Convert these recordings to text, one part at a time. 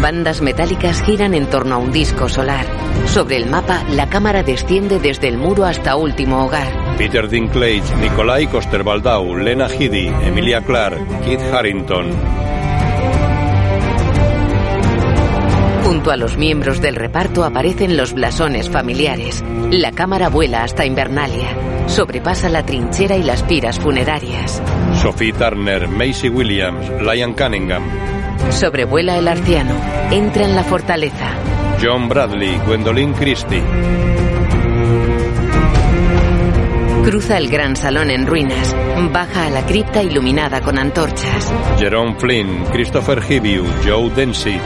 Bandas metálicas giran en torno a un disco solar. Sobre el mapa, la cámara desciende desde el muro hasta último hogar. Peter Dinklage, Nikolai Coster-Waldau, Lena Headey, Emilia Clarke, Kit Harrington. Junto a los miembros del reparto aparecen los blasones familiares. La cámara vuela hasta Invernalia. Sobrepasa la trinchera y las piras funerarias. Sophie Turner, Macy Williams, Liam Cunningham. Sobrevuela el arciano. Entra en la fortaleza. John Bradley, Gwendolyn Christie. Cruza el gran salón en ruinas. Baja a la cripta iluminada con antorchas. Jerome Flynn, Christopher Hibiu, Joe Dempsey.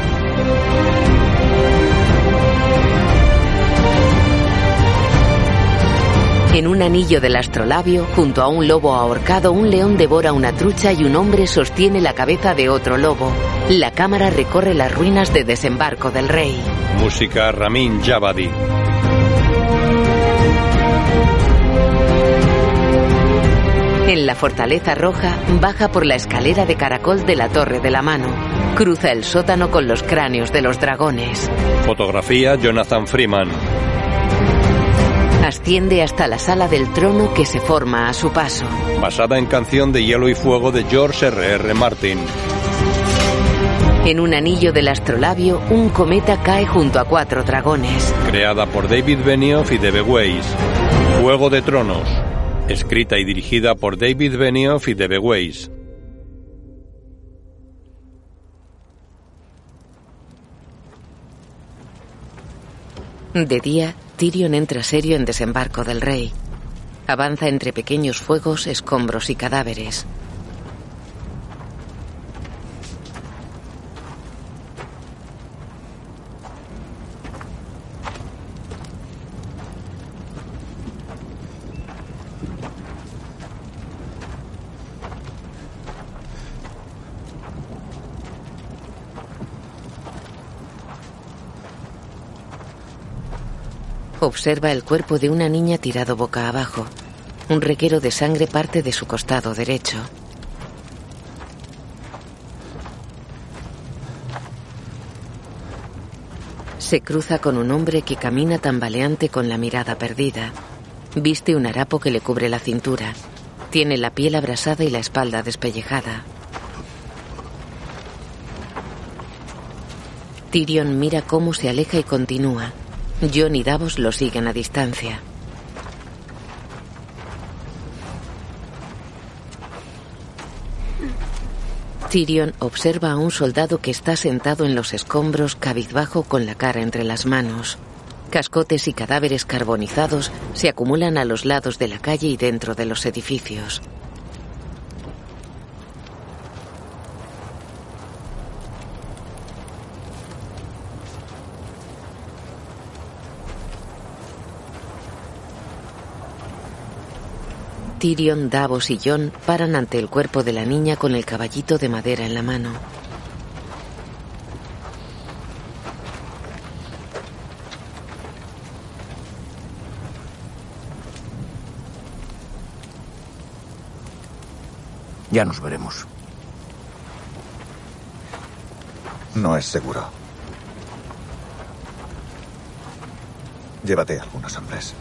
En un anillo del astrolabio, junto a un lobo ahorcado, un león devora una trucha y un hombre sostiene la cabeza de otro lobo. La cámara recorre las ruinas de desembarco del rey. Música Ramin Javadi. En la fortaleza roja, baja por la escalera de caracol de la Torre de la Mano. Cruza el sótano con los cráneos de los dragones. Fotografía Jonathan Freeman. Asciende hasta la sala del trono que se forma a su paso. Basada en canción de Hielo y Fuego de George R.R. R. Martin. En un anillo del astrolabio, un cometa cae junto a cuatro dragones. Creada por David Benioff y Debe Weiss. Juego de Tronos. Escrita y dirigida por David Benioff y Debe Weiss. De día, Tyrion entra serio en desembarco del rey. Avanza entre pequeños fuegos, escombros y cadáveres. Observa el cuerpo de una niña tirado boca abajo. Un reguero de sangre parte de su costado derecho. Se cruza con un hombre que camina tambaleante con la mirada perdida. Viste un harapo que le cubre la cintura. Tiene la piel abrasada y la espalda despellejada. Tyrion mira cómo se aleja y continúa. John y Davos lo siguen a distancia. Tyrion observa a un soldado que está sentado en los escombros cabizbajo con la cara entre las manos. Cascotes y cadáveres carbonizados se acumulan a los lados de la calle y dentro de los edificios. Tyrion, Davos y John paran ante el cuerpo de la niña con el caballito de madera en la mano. Ya nos veremos. No es seguro. Llévate algunos hombres.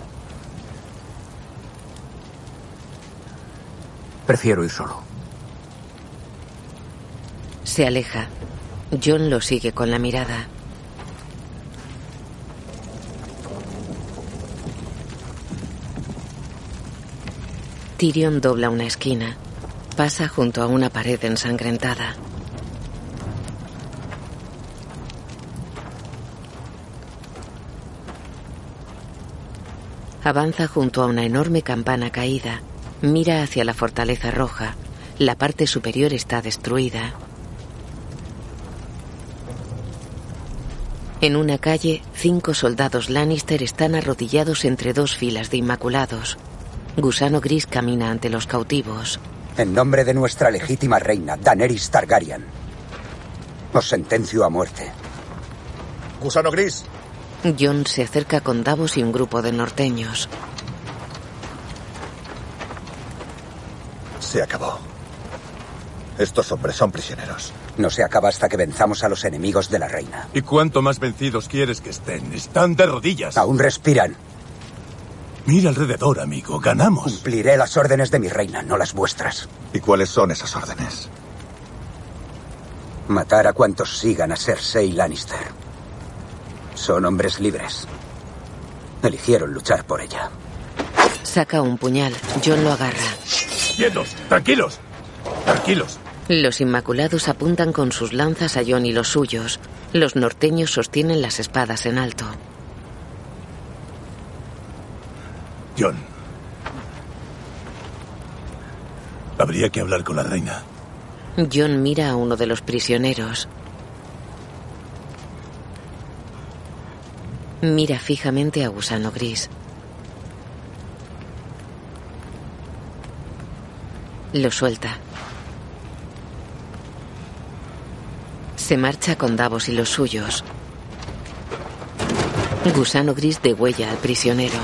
Prefiero ir solo. Se aleja. John lo sigue con la mirada. Tyrion dobla una esquina. Pasa junto a una pared ensangrentada. Avanza junto a una enorme campana caída. Mira hacia la fortaleza roja. La parte superior está destruida. En una calle, cinco soldados Lannister están arrodillados entre dos filas de inmaculados. Gusano Gris camina ante los cautivos. En nombre de nuestra legítima reina, Daenerys Targaryen, os sentencio a muerte. Gusano Gris. John se acerca con Davos y un grupo de norteños. Se acabó. Estos hombres son prisioneros. no se acaba hasta que venzamos a los enemigos de la reina. ¿Y cuánto más vencidos quieres que estén? Están de rodillas. Aún respiran. Mira alrededor, amigo. Ganamos. Cumpliré las órdenes de mi reina, no las vuestras. ¿Y cuáles son esas órdenes? Matar a cuantos sigan a Cersei Lannister. Son hombres libres. Eligieron luchar por ella. Saca un puñal. John lo agarra. ¡Quietos! ¡Tranquilos! ¡Tranquilos! Los Inmaculados apuntan con sus lanzas a John y los suyos. Los norteños sostienen las espadas en alto. John. Habría que hablar con la reina. John mira a uno de los prisioneros. Mira fijamente a Gusano Gris. Lo suelta. Se marcha con Davos y los suyos. Gusano Gris degüella al prisionero.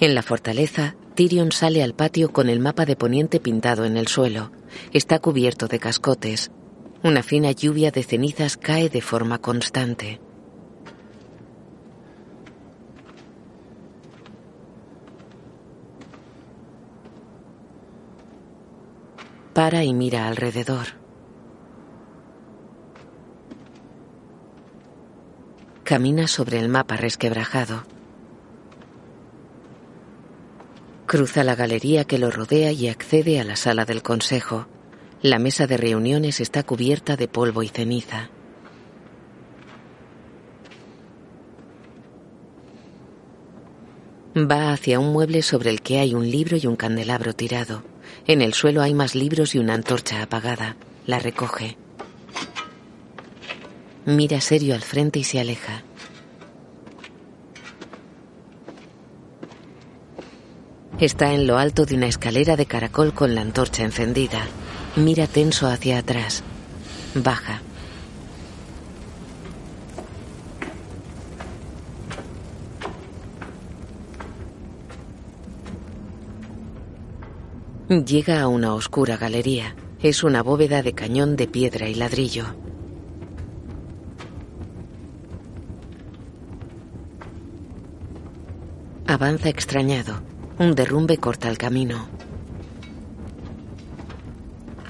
En la fortaleza, Tyrion sale al patio con el mapa de Poniente pintado en el suelo. Está cubierto de cascotes. Una fina lluvia de cenizas cae de forma constante. Para y mira alrededor. Camina sobre el mapa resquebrajado. Cruza la galería que lo rodea y accede a la sala del consejo. La mesa de reuniones está cubierta de polvo y ceniza. Va hacia un mueble sobre el que hay un libro y un candelabro tirado. En el suelo hay más libros y una antorcha apagada. La recoge. Mira serio al frente y se aleja. Está en lo alto de una escalera de caracol con la antorcha encendida. Mira tenso hacia atrás. Baja. Llega a una oscura galería. Es una bóveda de cañón de piedra y ladrillo. Avanza extrañado. Un derrumbe corta el camino.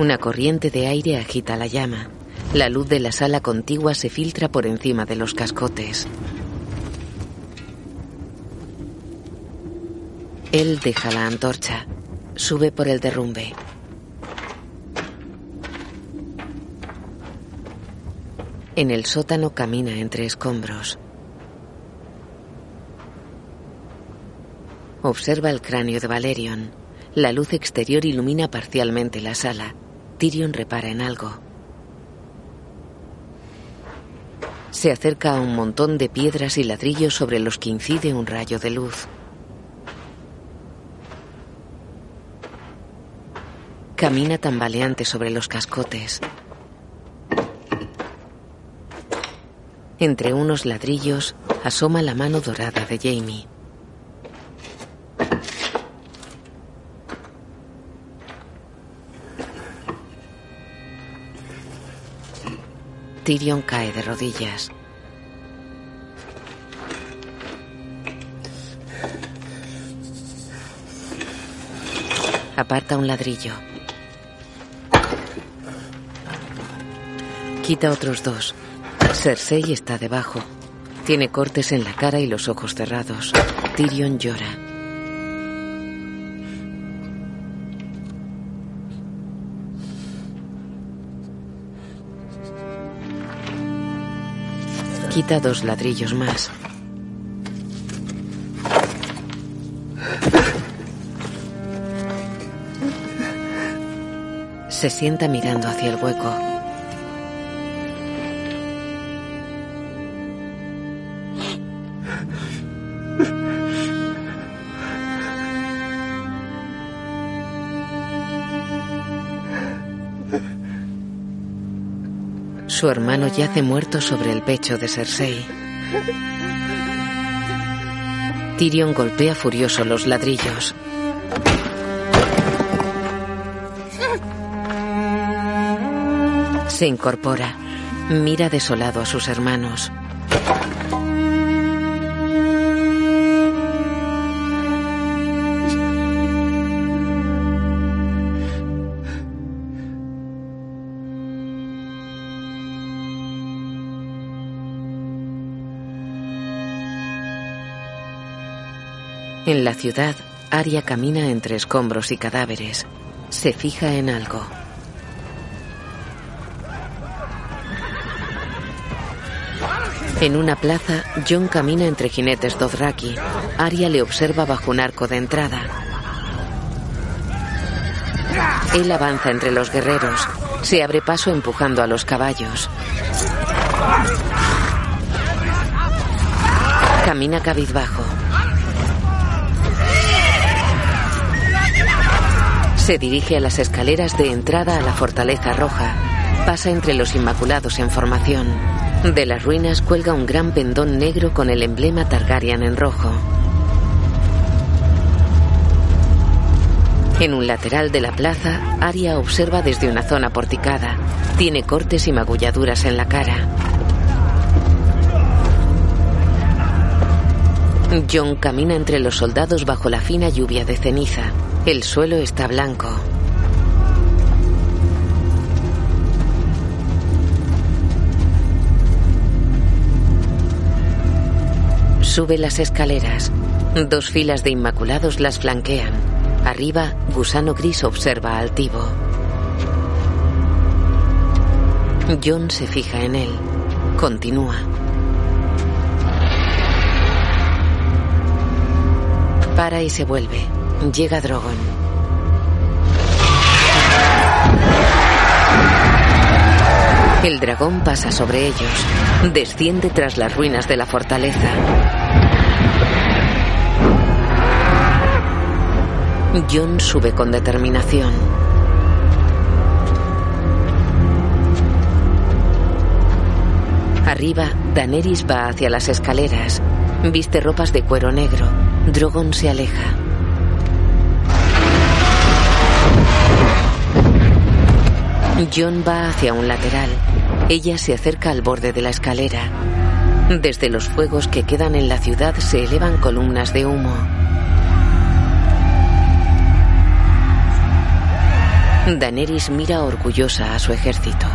Una corriente de aire agita la llama. La luz de la sala contigua se filtra por encima de los cascotes. Él deja la antorcha. Sube por el derrumbe. En el sótano camina entre escombros. Observa el cráneo de Valerion. La luz exterior ilumina parcialmente la sala. Tyrion repara en algo. Se acerca a un montón de piedras y ladrillos sobre los que incide un rayo de luz. Camina tambaleante sobre los cascotes. Entre unos ladrillos asoma la mano dorada de Jamie. Tyrion cae de rodillas. Aparta un ladrillo. Quita otros dos. Cersei está debajo. Tiene cortes en la cara y los ojos cerrados. Tyrion llora. Quita dos ladrillos más. Se sienta mirando hacia el hueco. Su hermano yace muerto sobre el pecho de Cersei. Tyrion golpea furioso los ladrillos. Se incorpora. Mira desolado a sus hermanos. Ciudad, Aria camina entre escombros y cadáveres. Se fija en algo. En una plaza, John camina entre jinetes Dothraki. Arya le observa bajo un arco de entrada. Él avanza entre los guerreros. Se abre paso empujando a los caballos. Camina cabizbajo. Se dirige a las escaleras de entrada a la fortaleza roja. Pasa entre los inmaculados en formación. De las ruinas cuelga un gran pendón negro con el emblema Targaryen en rojo. En un lateral de la plaza, Arya observa desde una zona porticada. Tiene cortes y magulladuras en la cara. John camina entre los soldados bajo la fina lluvia de ceniza. El suelo está blanco. Sube las escaleras. Dos filas de inmaculados las flanquean. Arriba, Gusano Gris observa altivo. John se fija en él. Continúa. Para y se vuelve. Llega Drogon. El dragón pasa sobre ellos. Desciende tras las ruinas de la fortaleza. John sube con determinación. Arriba, Daenerys va hacia las escaleras. Viste ropas de cuero negro. Drogon se aleja. John va hacia un lateral. Ella se acerca al borde de la escalera. Desde los fuegos que quedan en la ciudad se elevan columnas de humo. Daenerys mira orgullosa a su ejército.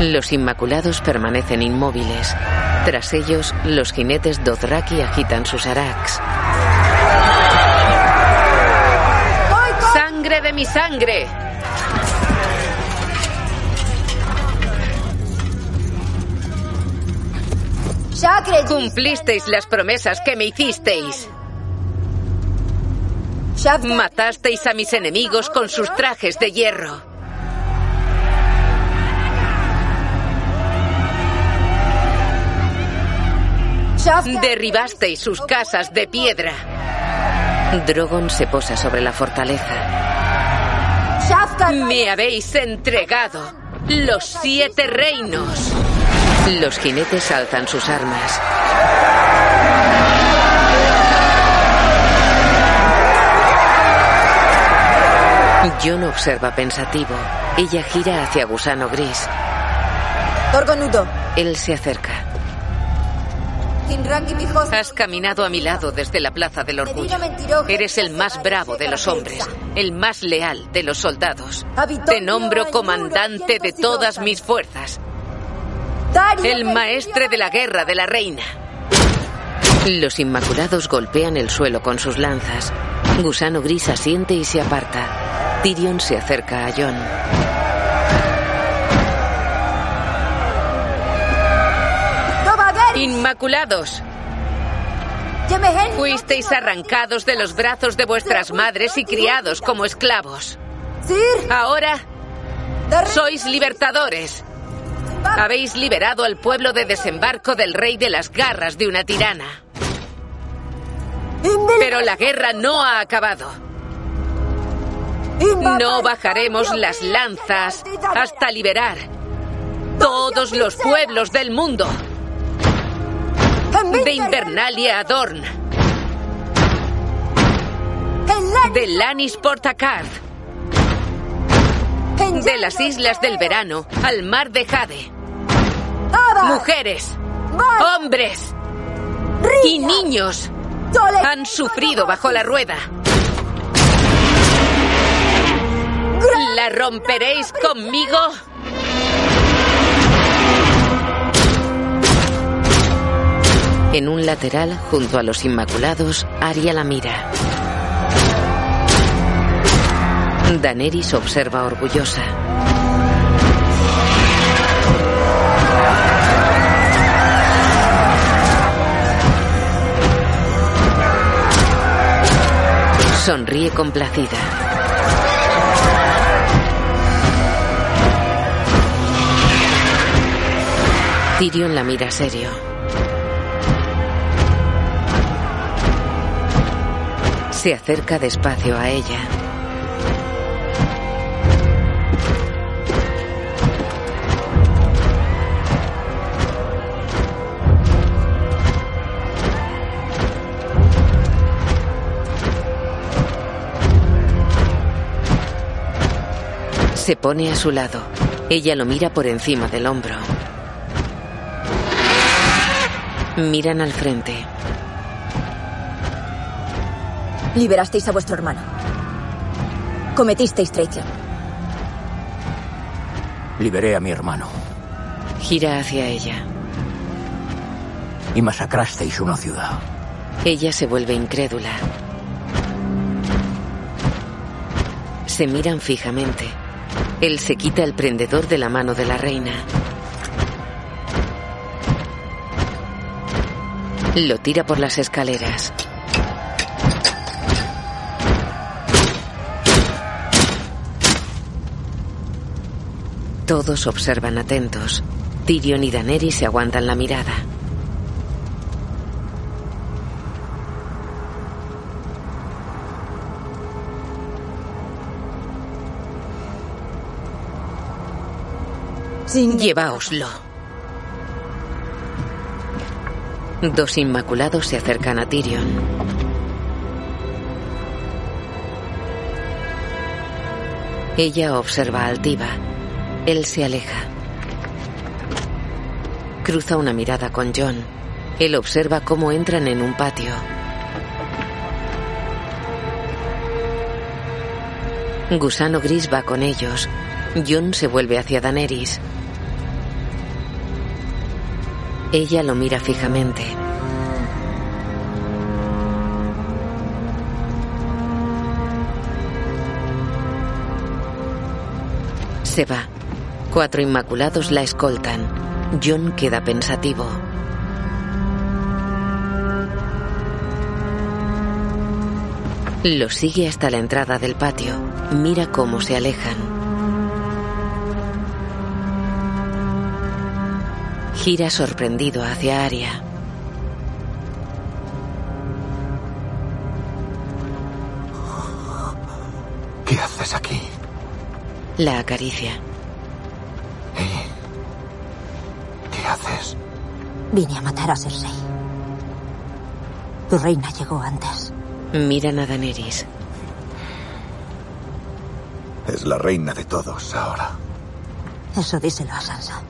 Los Inmaculados permanecen inmóviles. Tras ellos, los jinetes Dothraki agitan sus araks. De mi sangre! Cumplisteis las promesas que me hicisteis. Matasteis a mis enemigos con sus trajes de hierro. Derribasteis sus casas de piedra. Drogon se posa sobre la fortaleza. Me habéis entregado los siete reinos. Los jinetes alzan sus armas. John observa pensativo. Ella gira hacia Gusano Gris. Torgonudo. Él se acerca. Has caminado a mi lado desde la Plaza del Orgullo. Eres el más bravo de los hombres, el más leal de los soldados. Te nombro comandante de todas mis fuerzas. El maestre de la guerra de la reina. Los Inmaculados golpean el suelo con sus lanzas. Gusano Gris asiente y se aparta. Tyrion se acerca a John. Inmaculados. Fuisteis arrancados de los brazos de vuestras madres y criados como esclavos. Ahora sois libertadores. Habéis liberado al pueblo de desembarco del rey de las garras de una tirana. Pero la guerra no ha acabado. No bajaremos las lanzas hasta liberar todos los pueblos del mundo. De Invernalia a Dorn. de Lanis Portacarth. De las Islas del Verano al Mar de Jade. Mujeres, hombres y niños han sufrido bajo la rueda. ¿La romperéis conmigo? En un lateral, junto a los Inmaculados, Aria la mira. Daenerys observa orgullosa. Sonríe complacida. Tyrion la mira serio. Se acerca despacio a ella. Se pone a su lado. Ella lo mira por encima del hombro. Miran al frente. Liberasteis a vuestro hermano. Cometisteis traición. Liberé a mi hermano. Gira hacia ella. Y masacrasteis una ciudad. Ella se vuelve incrédula. Se miran fijamente. Él se quita el prendedor de la mano de la reina. Lo tira por las escaleras. Todos observan atentos. Tyrion y Daenerys se aguantan la mirada. Sin Lleváoslo. Dos inmaculados se acercan a Tyrion. Ella observa altiva. Él se aleja. Cruza una mirada con John. Él observa cómo entran en un patio. Gusano Gris va con ellos. John se vuelve hacia Daenerys. Ella lo mira fijamente. Se va. Cuatro inmaculados la escoltan. John queda pensativo. Lo sigue hasta la entrada del patio. Mira cómo se alejan. Gira sorprendido hacia Aria. ¿Qué haces aquí? La acaricia. Vine a matar a Cersei. Tu reina llegó antes. Miran a Daenerys. Es la reina de todos ahora. Eso díselo a Sansa.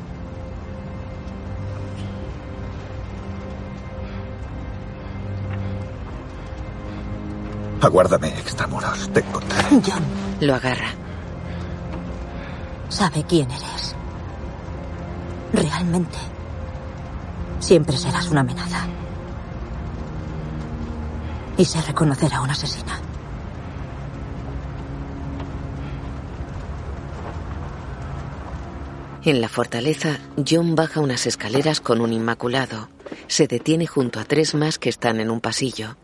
Aguárdame, extramuros. Te encontraré. John Lo agarra. sabe quién eres. Realmente. Siempre serás una amenaza. Y sé reconocer a una asesina. En la fortaleza, John baja unas escaleras con un inmaculado. Se detiene junto a tres más que están en un pasillo.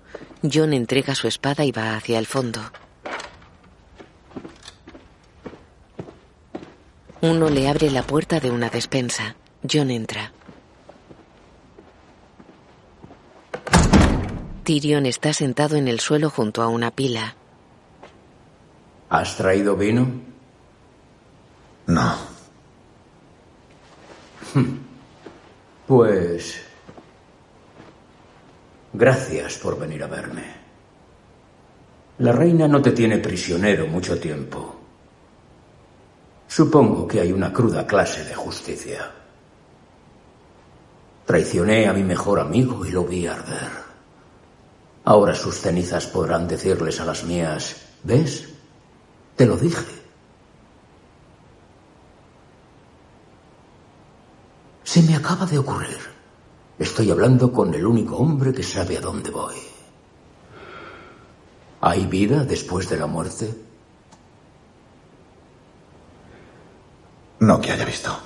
John entrega su espada y va hacia el fondo. Uno le abre la puerta de una despensa. John entra. Tyrion está sentado en el suelo junto a una pila. ¿Has traído vino? No. Pues... Gracias por venir a verme. La reina no te tiene prisionero mucho tiempo. Supongo que hay una cruda clase de justicia. Traicioné a mi mejor amigo y lo vi arder. Ahora sus cenizas podrán decirles a las mías, ¿ves? Te lo dije. Se me acaba de ocurrir. Estoy hablando con el único hombre que sabe a dónde voy. ¿Hay vida después de la muerte? No que haya visto.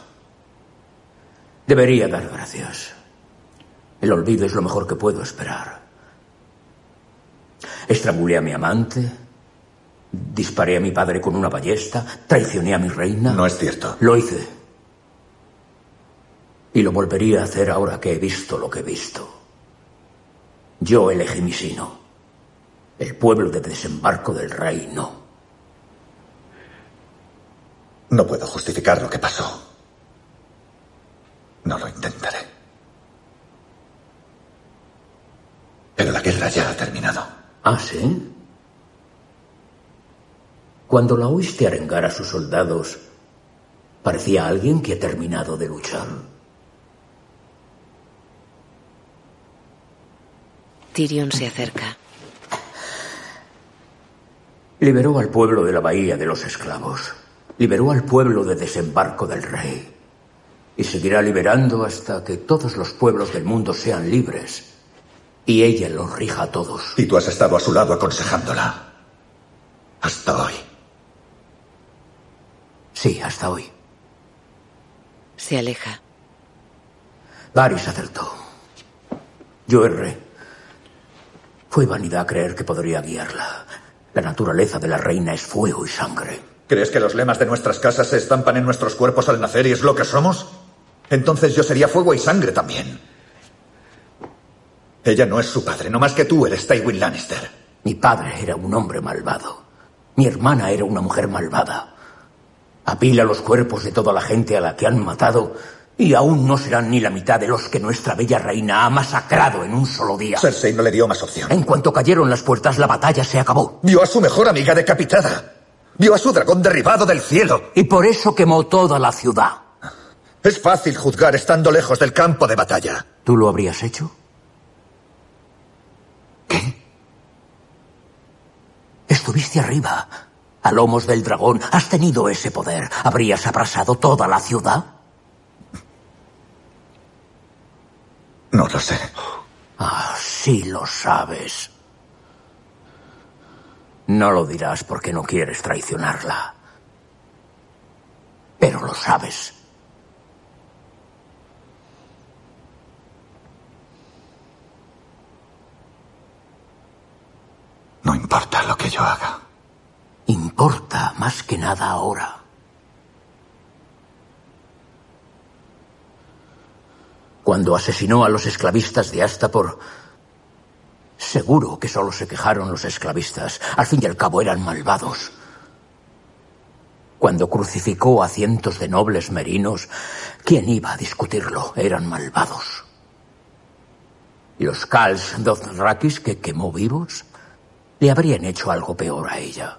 Debería dar gracias. El olvido es lo mejor que puedo esperar. Estrangulé a mi amante, disparé a mi padre con una ballesta, traicioné a mi reina. No es cierto. Lo hice. Y lo volvería a hacer ahora que he visto lo que he visto. Yo elegí mi sino. El pueblo de desembarco del rey no. No puedo justificar lo que pasó. No lo intentaré. Pero la guerra ya ha terminado. ¿Ah, sí? Cuando la oíste arengar a sus soldados, parecía alguien que ha terminado de luchar. Tyrion se acerca. Liberó al pueblo de la bahía de los esclavos. Liberó al pueblo de desembarco del rey. Y seguirá liberando hasta que todos los pueblos del mundo sean libres. Y ella los rija a todos. Y tú has estado a su lado aconsejándola. Hasta hoy. Sí, hasta hoy. Se aleja. Varys acertó. Yo erré. Fue vanidad creer que podría guiarla. La naturaleza de la reina es fuego y sangre. ¿Crees que los lemas de nuestras casas se estampan en nuestros cuerpos al nacer y es lo que somos? Entonces yo sería fuego y sangre también. Ella no es su padre, no más que tú eres Tywin Lannister. Mi padre era un hombre malvado. Mi hermana era una mujer malvada. Apila los cuerpos de toda la gente a la que han matado y aún no serán ni la mitad de los que nuestra bella reina ha masacrado en un solo día. Cersei no le dio más opción. En cuanto cayeron las puertas, la batalla se acabó. Vio a su mejor amiga decapitada. Vio a su dragón derribado del cielo. Y por eso quemó toda la ciudad. Es fácil juzgar estando lejos del campo de batalla. ¿Tú lo habrías hecho? ¿Qué? Estuviste arriba, a lomos del dragón. Has tenido ese poder. ¿Habrías abrasado toda la ciudad? No lo sé. Ah, sí lo sabes. No lo dirás porque no quieres traicionarla. Pero lo sabes. No importa lo que yo haga. Importa más que nada ahora. Cuando asesinó a los esclavistas de Astapor, seguro que solo se quejaron los esclavistas. Al fin y al cabo eran malvados. Cuando crucificó a cientos de nobles merinos, ¿quién iba a discutirlo? Eran malvados. ¿Y los Kals Dothrakis que quemó vivos? Le habrían hecho algo peor a ella.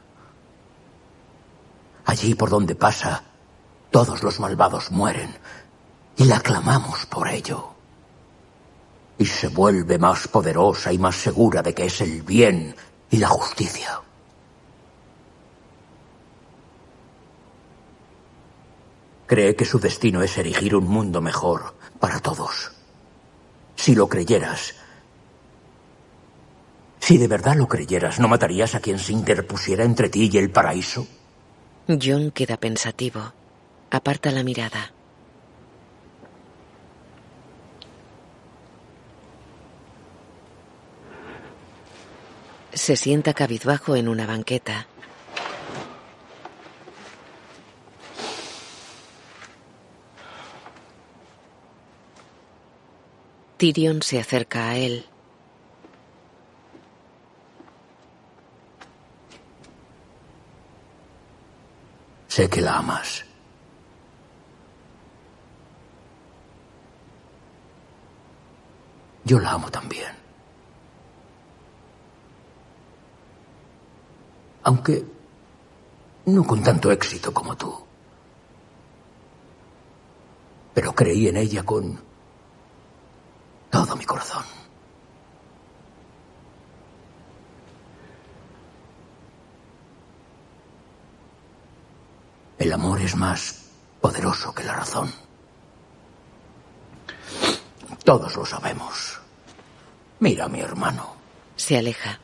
Allí por donde pasa, todos los malvados mueren y la clamamos por ello. Y se vuelve más poderosa y más segura de que es el bien y la justicia. Cree que su destino es erigir un mundo mejor para todos. Si lo creyeras, si de verdad lo creyeras, ¿no matarías a quien se interpusiera entre ti y el paraíso? John queda pensativo. Aparta la mirada. Se sienta cabizbajo en una banqueta. Tyrion se acerca a él. Sé que la amas. Yo la amo también. Aunque no con tanto éxito como tú. Pero creí en ella con todo mi corazón. El amor es más poderoso que la razón. Todos lo sabemos. Mira a mi hermano. Se aleja.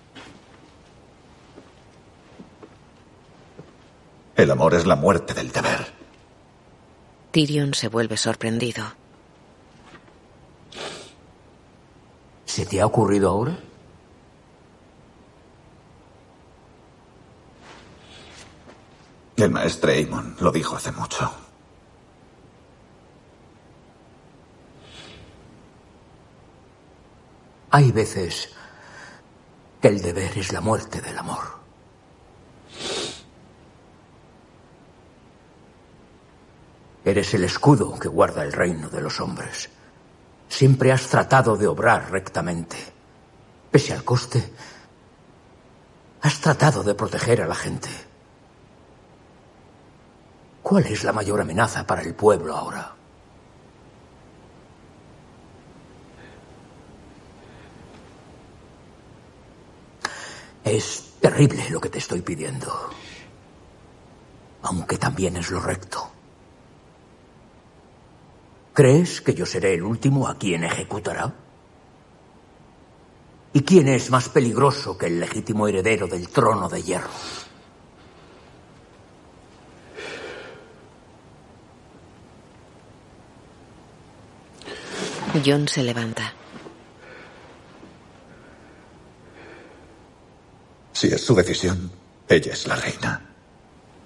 El amor es la muerte del deber. Tyrion se vuelve sorprendido. ¿Se te ha ocurrido ahora? El maestre Aemon lo dijo hace mucho. Hay veces que el deber es la muerte del amor. Eres el escudo que guarda el reino de los hombres. Siempre has tratado de obrar rectamente. Pese al coste, has tratado de proteger a la gente. ¿Cuál es la mayor amenaza para el pueblo ahora? Es terrible lo que te estoy pidiendo. Aunque también es lo recto. ¿Crees que yo seré el último a quien ejecutará? ¿Y quién es más peligroso que el legítimo heredero del trono de hierro? John se levanta. Si es su decisión, ella es la reina.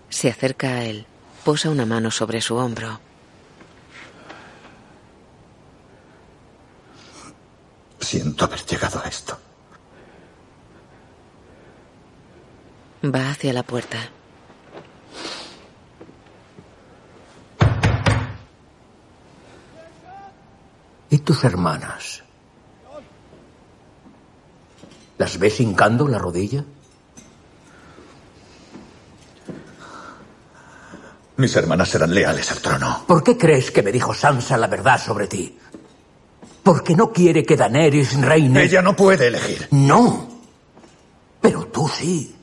Se acerca a él, posa una mano sobre su hombro. Siento haber llegado a esto. Va hacia la puerta. ¿Y tus hermanas? ¿Las ves hincando la rodilla? Mis hermanas serán leales al trono. ¿Por qué crees que me dijo Sansa la verdad sobre ti? Porque no quiere que Daenerys reine. Ella no puede elegir. No. Pero tú sí.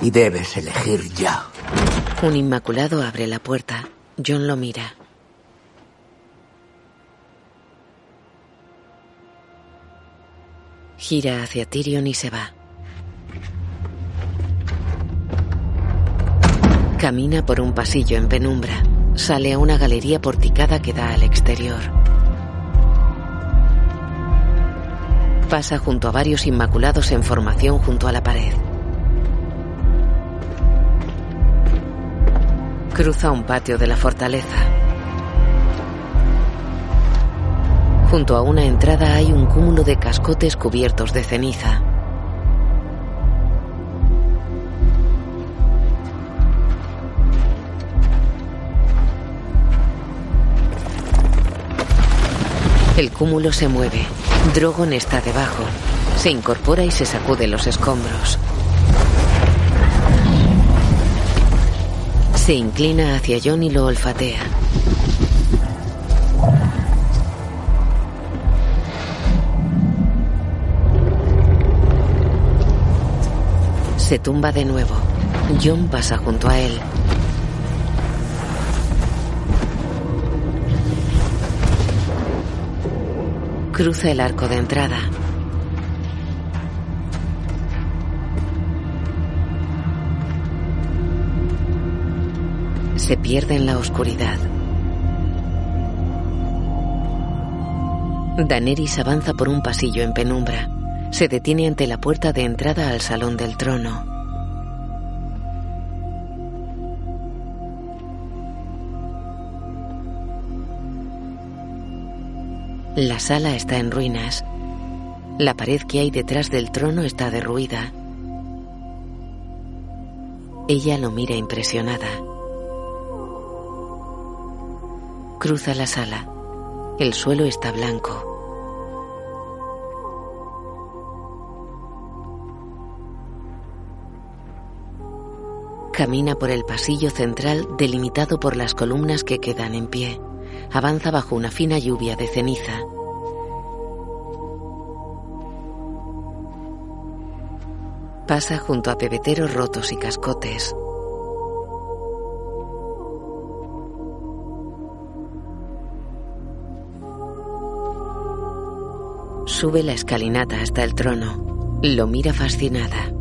Y debes elegir ya. Un inmaculado abre la puerta. John lo mira. Gira hacia Tyrion y se va. Camina por un pasillo en penumbra. Sale a una galería porticada que da al exterior. Pasa junto a varios inmaculados en formación junto a la pared. Cruza un patio de la fortaleza. Junto a una entrada hay un cúmulo de cascotes cubiertos de ceniza. El cúmulo se mueve. Drogon está debajo. Se incorpora y se sacude los escombros. Se inclina hacia John y lo olfatea. Se tumba de nuevo. John pasa junto a él. Cruza el arco de entrada. Se pierde en la oscuridad. Daenerys avanza por un pasillo en penumbra. Se detiene ante la puerta de entrada al salón del trono. La sala está en ruinas. La pared que hay detrás del trono está derruida. Ella lo mira impresionada. Cruza la sala. El suelo está blanco. Camina por el pasillo central delimitado por las columnas que quedan en pie. Avanza bajo una fina lluvia de ceniza. Pasa junto a pebeteros rotos y cascotes. Sube la escalinata hasta el trono. Lo mira fascinada.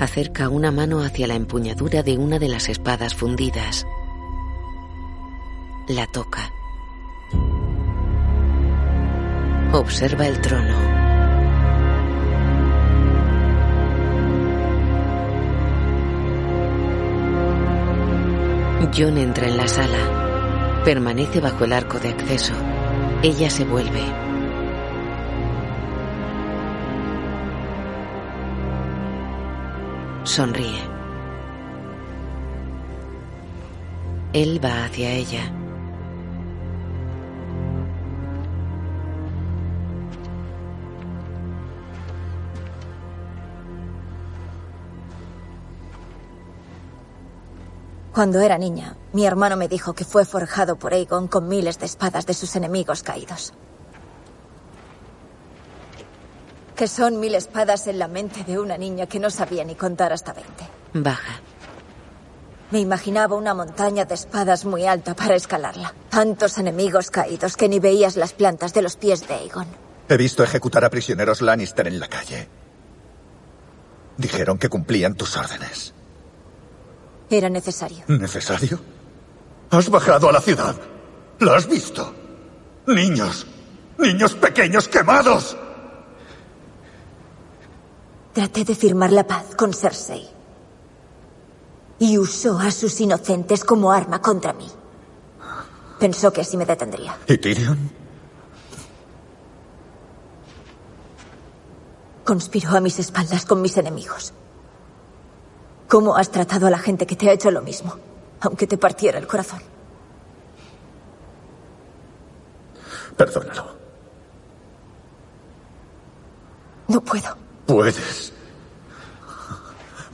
Acerca una mano hacia la empuñadura de una de las espadas fundidas. La toca. Observa el trono. John entra en la sala. Permanece bajo el arco de acceso. Ella se vuelve. Sonríe. Él va hacia ella. Cuando era niña, mi hermano me dijo que fue forjado por Aegon con miles de espadas de sus enemigos caídos. Que son mil espadas en la mente de una niña que no sabía ni contar hasta 20. Baja. Me imaginaba una montaña de espadas muy alta para escalarla. Tantos enemigos caídos que ni veías las plantas de los pies de Aegon. He visto ejecutar a prisioneros Lannister en la calle. Dijeron que cumplían tus órdenes. Era necesario. ¿Necesario? Has bajado a la ciudad. ¿La has visto? Niños. Niños pequeños quemados. Traté de firmar la paz con Cersei. Y usó a sus inocentes como arma contra mí. Pensó que así me detendría. ¿Y Tyrion? Conspiró a mis espaldas con mis enemigos. ¿Cómo has tratado a la gente que te ha hecho lo mismo? Aunque te partiera el corazón. Perdónalo. No puedo. Puedes.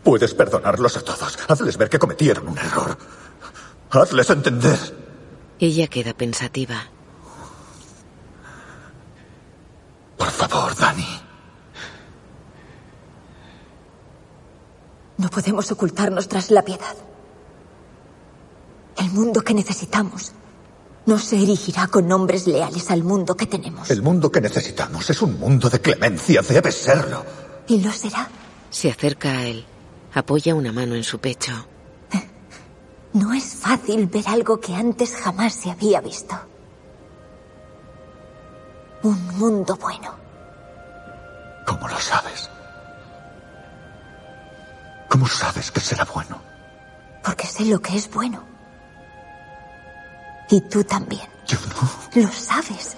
Puedes perdonarlos a todos. Hazles ver que cometieron un error. Hazles entender. Ella queda pensativa. Por favor, Dani. No podemos ocultarnos tras la piedad. El mundo que necesitamos no se erigirá con hombres leales al mundo que tenemos. El mundo que necesitamos es un mundo de clemencia. Debe serlo. Y lo será. Se acerca a él. Apoya una mano en su pecho. No es fácil ver algo que antes jamás se había visto. Un mundo bueno. ¿Cómo lo sabes? ¿Cómo sabes que será bueno? Porque sé lo que es bueno. Y tú también. Yo no. Lo sabes.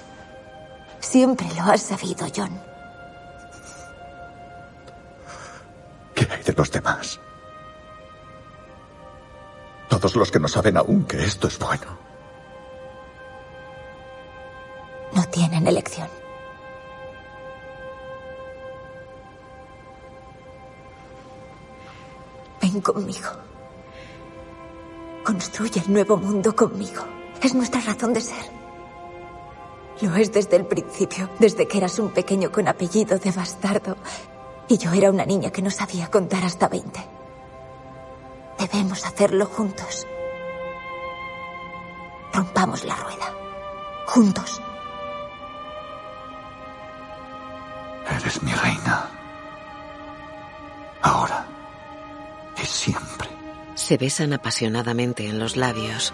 Siempre lo has sabido, John. ¿Qué hay de los demás? Todos los que no saben aún que esto es bueno. No tienen elección. Ven conmigo. Construye el nuevo mundo conmigo. Es nuestra razón de ser. Lo es desde el principio, desde que eras un pequeño con apellido de bastardo y yo era una niña que no sabía contar hasta 20. Debemos hacerlo juntos. Rompamos la rueda. Juntos. Eres mi reina. Ahora y siempre. Se besan apasionadamente en los labios.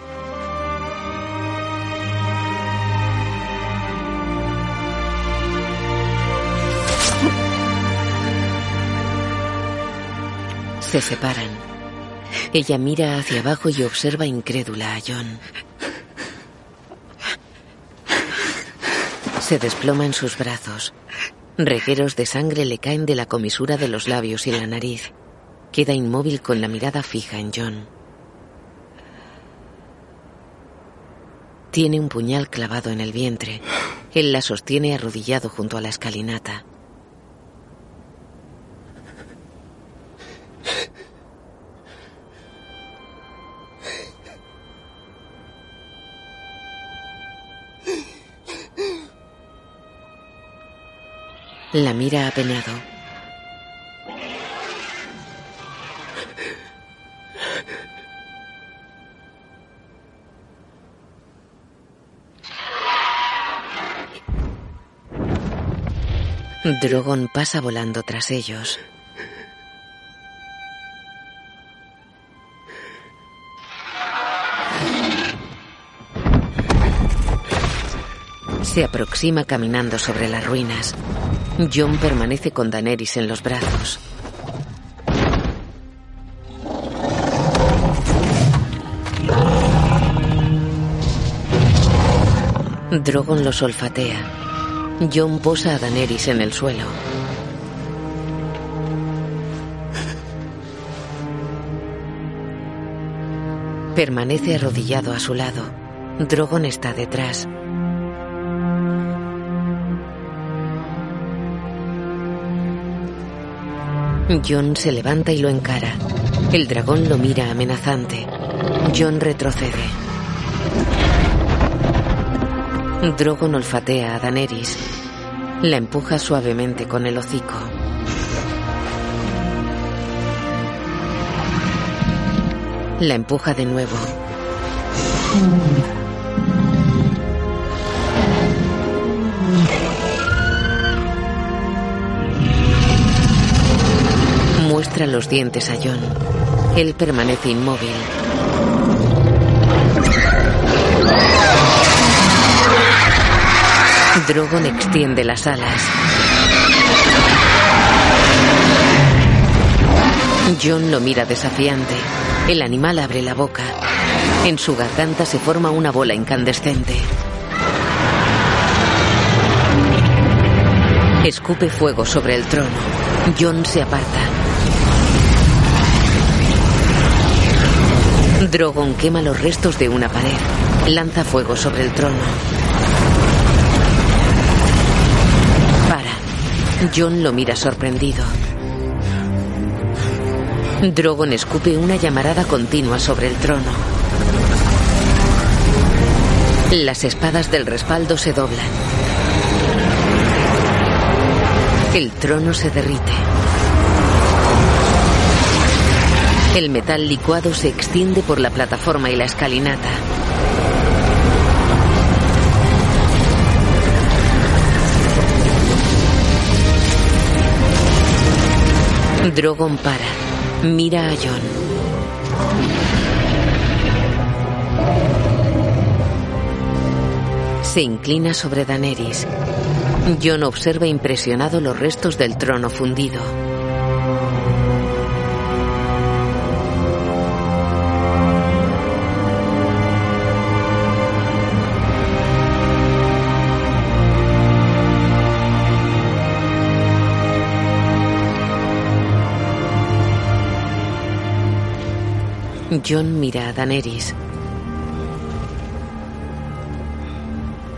Se separan. Ella mira hacia abajo y observa incrédula a John. Se desploma en sus brazos. Regueros de sangre le caen de la comisura de los labios y la nariz. Queda inmóvil con la mirada fija en John. Tiene un puñal clavado en el vientre. Él la sostiene arrodillado junto a la escalinata. La mira apenado. Drogon pasa volando tras ellos. Se aproxima caminando sobre las ruinas. John permanece con Daenerys en los brazos. Drogon los olfatea. John posa a Daenerys en el suelo. Permanece arrodillado a su lado. Drogon está detrás. John se levanta y lo encara. El dragón lo mira amenazante. John retrocede. Drogon olfatea a Daenerys. La empuja suavemente con el hocico. La empuja de nuevo. Muestra los dientes a John. Él permanece inmóvil. Drogon extiende las alas. John lo mira desafiante. El animal abre la boca. En su garganta se forma una bola incandescente. Escupe fuego sobre el trono. John se aparta. Drogon quema los restos de una pared. Lanza fuego sobre el trono. Para. John lo mira sorprendido. Drogon escupe una llamarada continua sobre el trono. Las espadas del respaldo se doblan. El trono se derrite. El metal licuado se extiende por la plataforma y la escalinata. Drogon para. Mira a John. Se inclina sobre Daenerys. John observa impresionado los restos del trono fundido. John mira a Daenerys.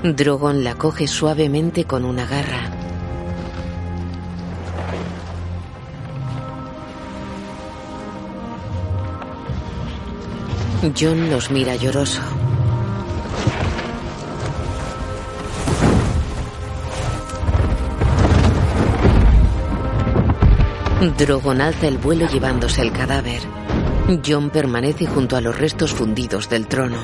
Drogon la coge suavemente con una garra. John los mira lloroso. Drogon alza el vuelo llevándose el cadáver. John permanece junto a los restos fundidos del trono.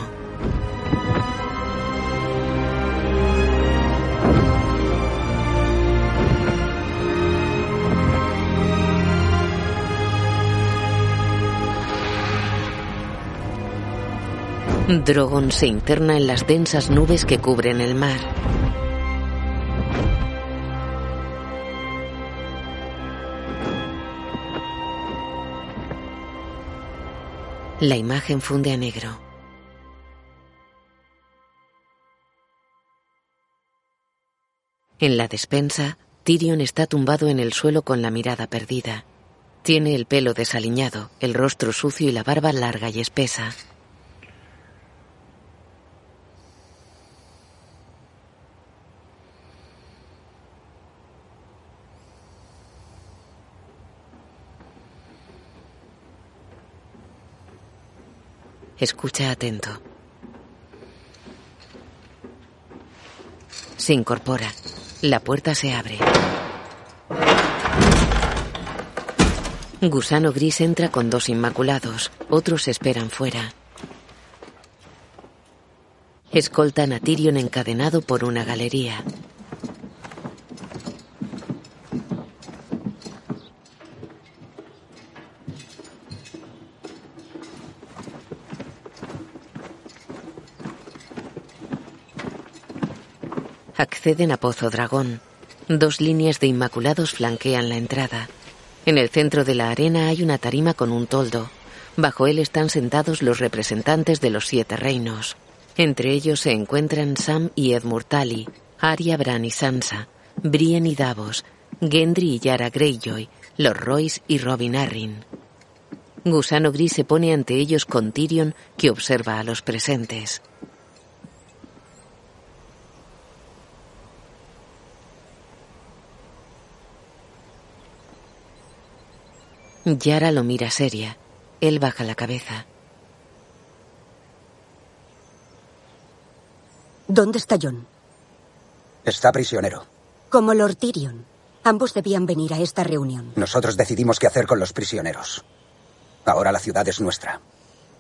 Drogon se interna en las densas nubes que cubren el mar. La imagen funde a negro. En la despensa, Tyrion está tumbado en el suelo con la mirada perdida. Tiene el pelo desaliñado, el rostro sucio y la barba larga y espesa. Escucha atento. Se incorpora. La puerta se abre. Gusano Gris entra con dos inmaculados. Otros esperan fuera. Escoltan a Tyrion encadenado por una galería. A Pozo Dragón. Dos líneas de inmaculados flanquean la entrada. En el centro de la arena hay una tarima con un toldo. Bajo él están sentados los representantes de los siete reinos. Entre ellos se encuentran Sam y Ed Murtali, Arya, Bran y Sansa, Brienne y Davos, Gendry y Yara Greyjoy, los Royce y Robin Arryn. Gusano Gris se pone ante ellos con Tyrion, que observa a los presentes. Yara lo mira seria. Él baja la cabeza. ¿Dónde está John? Está prisionero. Como Lord Tyrion. Ambos debían venir a esta reunión. Nosotros decidimos qué hacer con los prisioneros. Ahora la ciudad es nuestra.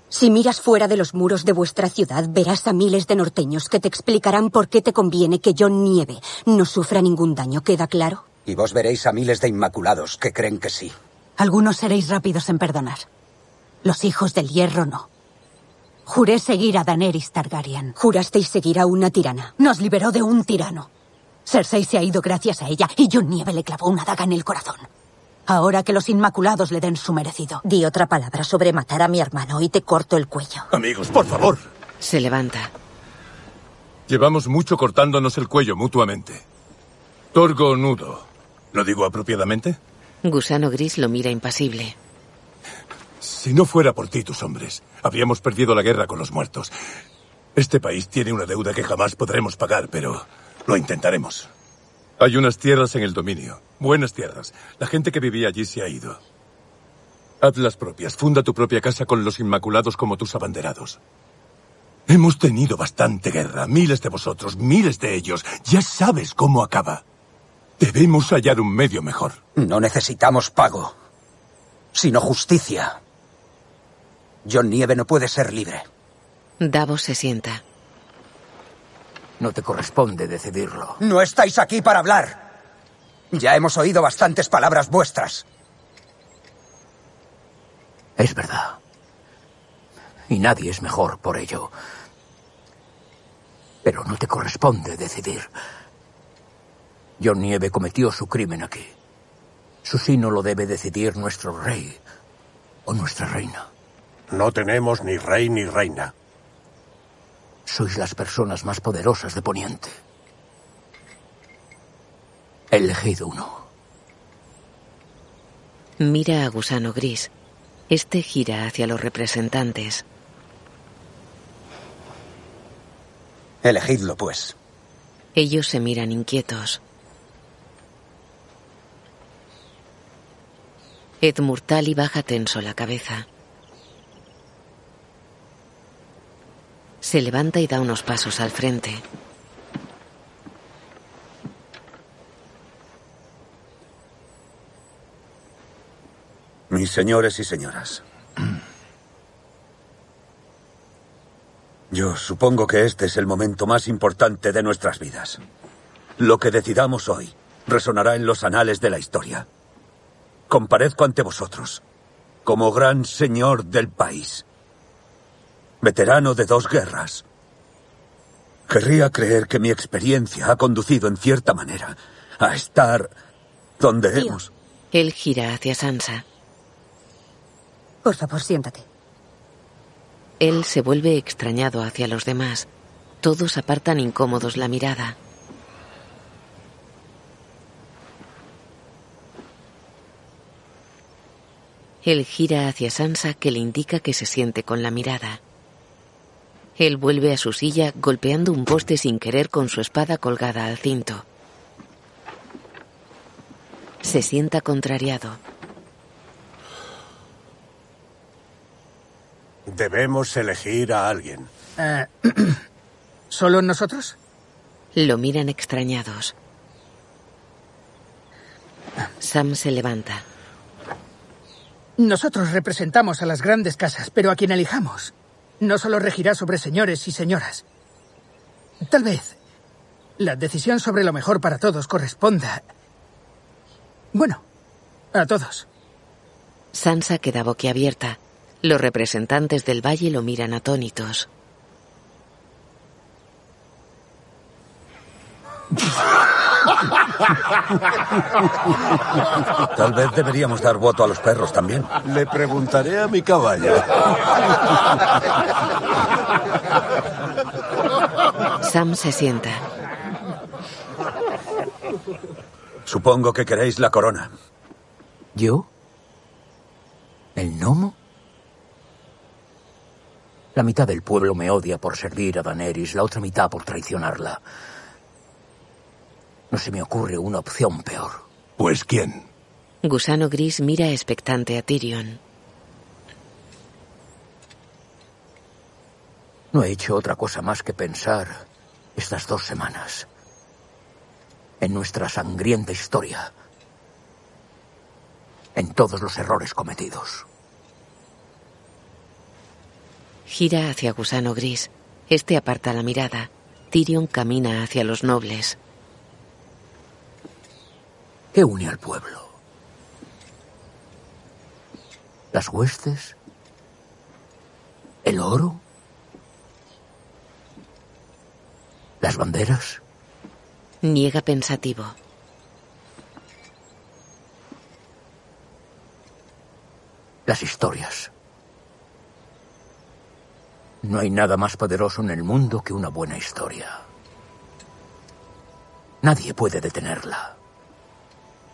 Si miras fuera de los muros de vuestra ciudad, verás a miles de norteños que te explicarán por qué te conviene que John Nieve no sufra ningún daño. ¿Queda claro? Y vos veréis a miles de inmaculados que creen que sí. Algunos seréis rápidos en perdonar. Los hijos del hierro no. Juré seguir a Daenerys Targaryen. Jurasteis seguir a una tirana. Nos liberó de un tirano. Cersei se ha ido gracias a ella y John Nieve le clavó una daga en el corazón. Ahora que los Inmaculados le den su merecido. Di otra palabra sobre matar a mi hermano y te corto el cuello. Amigos, por favor. Se levanta. Llevamos mucho cortándonos el cuello mutuamente. Torgo nudo. ¿Lo digo apropiadamente? Gusano Gris lo mira impasible. Si no fuera por ti, tus hombres, habríamos perdido la guerra con los muertos. Este país tiene una deuda que jamás podremos pagar, pero lo intentaremos. Hay unas tierras en el dominio, buenas tierras. La gente que vivía allí se ha ido. Haz las propias, funda tu propia casa con los Inmaculados como tus abanderados. Hemos tenido bastante guerra, miles de vosotros, miles de ellos. Ya sabes cómo acaba. Debemos hallar un medio mejor. No necesitamos pago, sino justicia. John Nieve no puede ser libre. Davos se sienta. No te corresponde decidirlo. No estáis aquí para hablar. Ya hemos oído bastantes palabras vuestras. Es verdad. Y nadie es mejor por ello. Pero no te corresponde decidir. John Nieve cometió su crimen aquí. Su sino lo debe decidir nuestro rey o nuestra reina. No tenemos ni rey ni reina. Sois las personas más poderosas de Poniente. Elegid uno. Mira a Gusano Gris. Este gira hacia los representantes. Elegidlo, pues. Ellos se miran inquietos. Ed Murtali baja tenso la cabeza. Se levanta y da unos pasos al frente. Mis señores y señoras. Yo supongo que este es el momento más importante de nuestras vidas. Lo que decidamos hoy resonará en los anales de la historia. Comparezco ante vosotros como gran señor del país, veterano de dos guerras. Querría creer que mi experiencia ha conducido en cierta manera a estar donde Tío. hemos. Él gira hacia Sansa. Por favor, siéntate. Él se vuelve extrañado hacia los demás. Todos apartan incómodos la mirada. Él gira hacia Sansa que le indica que se siente con la mirada. Él vuelve a su silla golpeando un poste sin querer con su espada colgada al cinto. Se sienta contrariado. Debemos elegir a alguien. Eh, ¿Solo nosotros? Lo miran extrañados. Sam se levanta. Nosotros representamos a las grandes casas, pero a quien elijamos no solo regirá sobre señores y señoras. Tal vez la decisión sobre lo mejor para todos corresponda. Bueno, a todos. Sansa queda boquiabierta. Los representantes del valle lo miran atónitos. Tal vez deberíamos dar voto a los perros también. Le preguntaré a mi caballo. Sam se sienta. Supongo que queréis la corona. ¿Yo? ¿El gnomo? La mitad del pueblo me odia por servir a Daenerys, la otra mitad por traicionarla. No se me ocurre una opción peor. Pues quién. Gusano Gris mira expectante a Tyrion. No he hecho otra cosa más que pensar estas dos semanas en nuestra sangrienta historia, en todos los errores cometidos. Gira hacia Gusano Gris. Este aparta la mirada. Tyrion camina hacia los nobles. ¿Qué une al pueblo? ¿Las huestes? ¿El oro? ¿Las banderas? Niega pensativo. Las historias. No hay nada más poderoso en el mundo que una buena historia. Nadie puede detenerla.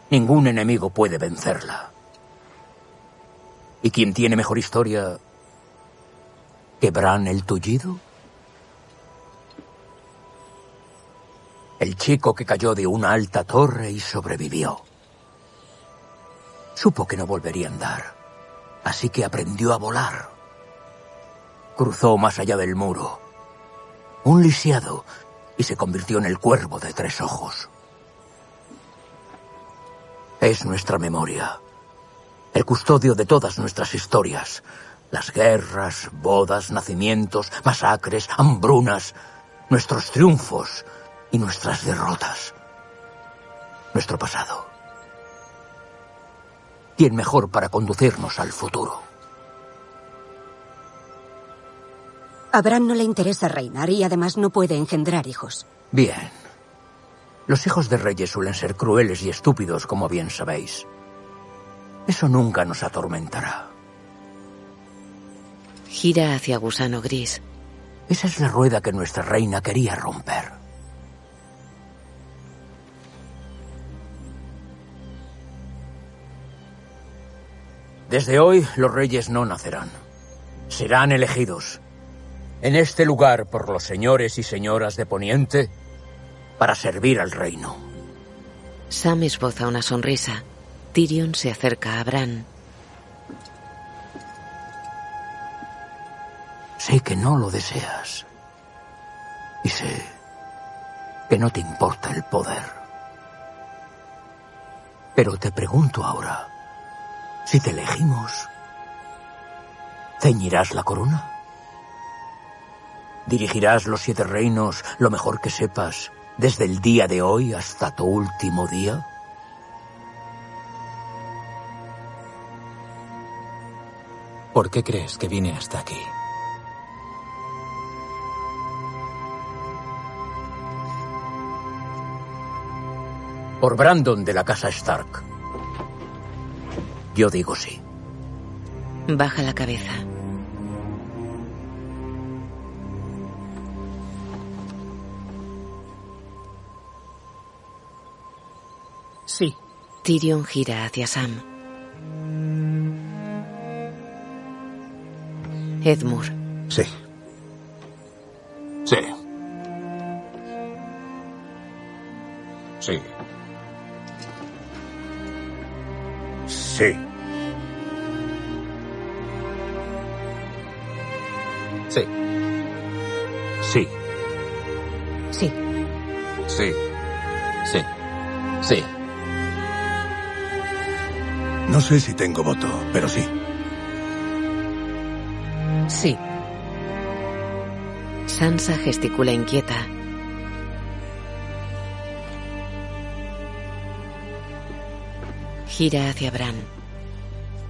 Ningún enemigo puede vencerla. ¿Y quién tiene mejor historia que Bran el Tullido? El chico que cayó de una alta torre y sobrevivió. Supo que no volvería a andar, así que aprendió a volar. Cruzó más allá del muro, un lisiado, y se convirtió en el cuervo de tres ojos. Es nuestra memoria, el custodio de todas nuestras historias, las guerras, bodas, nacimientos, masacres, hambrunas, nuestros triunfos y nuestras derrotas, nuestro pasado. ¿Quién mejor para conducirnos al futuro? A Bran no le interesa reinar y además no puede engendrar hijos. Bien. Los hijos de reyes suelen ser crueles y estúpidos, como bien sabéis. Eso nunca nos atormentará. Gira hacia Gusano Gris. Esa es la rueda que nuestra reina quería romper. Desde hoy los reyes no nacerán. Serán elegidos. En este lugar por los señores y señoras de Poniente para servir al reino. Sam esboza una sonrisa. Tyrion se acerca a Bran. Sé que no lo deseas. Y sé que no te importa el poder. Pero te pregunto ahora, si te elegimos, ¿ceñirás la corona? ¿Dirigirás los siete reinos lo mejor que sepas desde el día de hoy hasta tu último día? ¿Por qué crees que vine hasta aquí? Por Brandon de la casa Stark. Yo digo sí. Baja la cabeza. Sí. Tyrion gira hacia Sam. Edmur. Sí. Sí. Sí. Sí. Sí. Sí. Sí. Sí. Sí. Sí. No sé si tengo voto, pero sí. Sí. Sansa gesticula inquieta. Gira hacia Bran.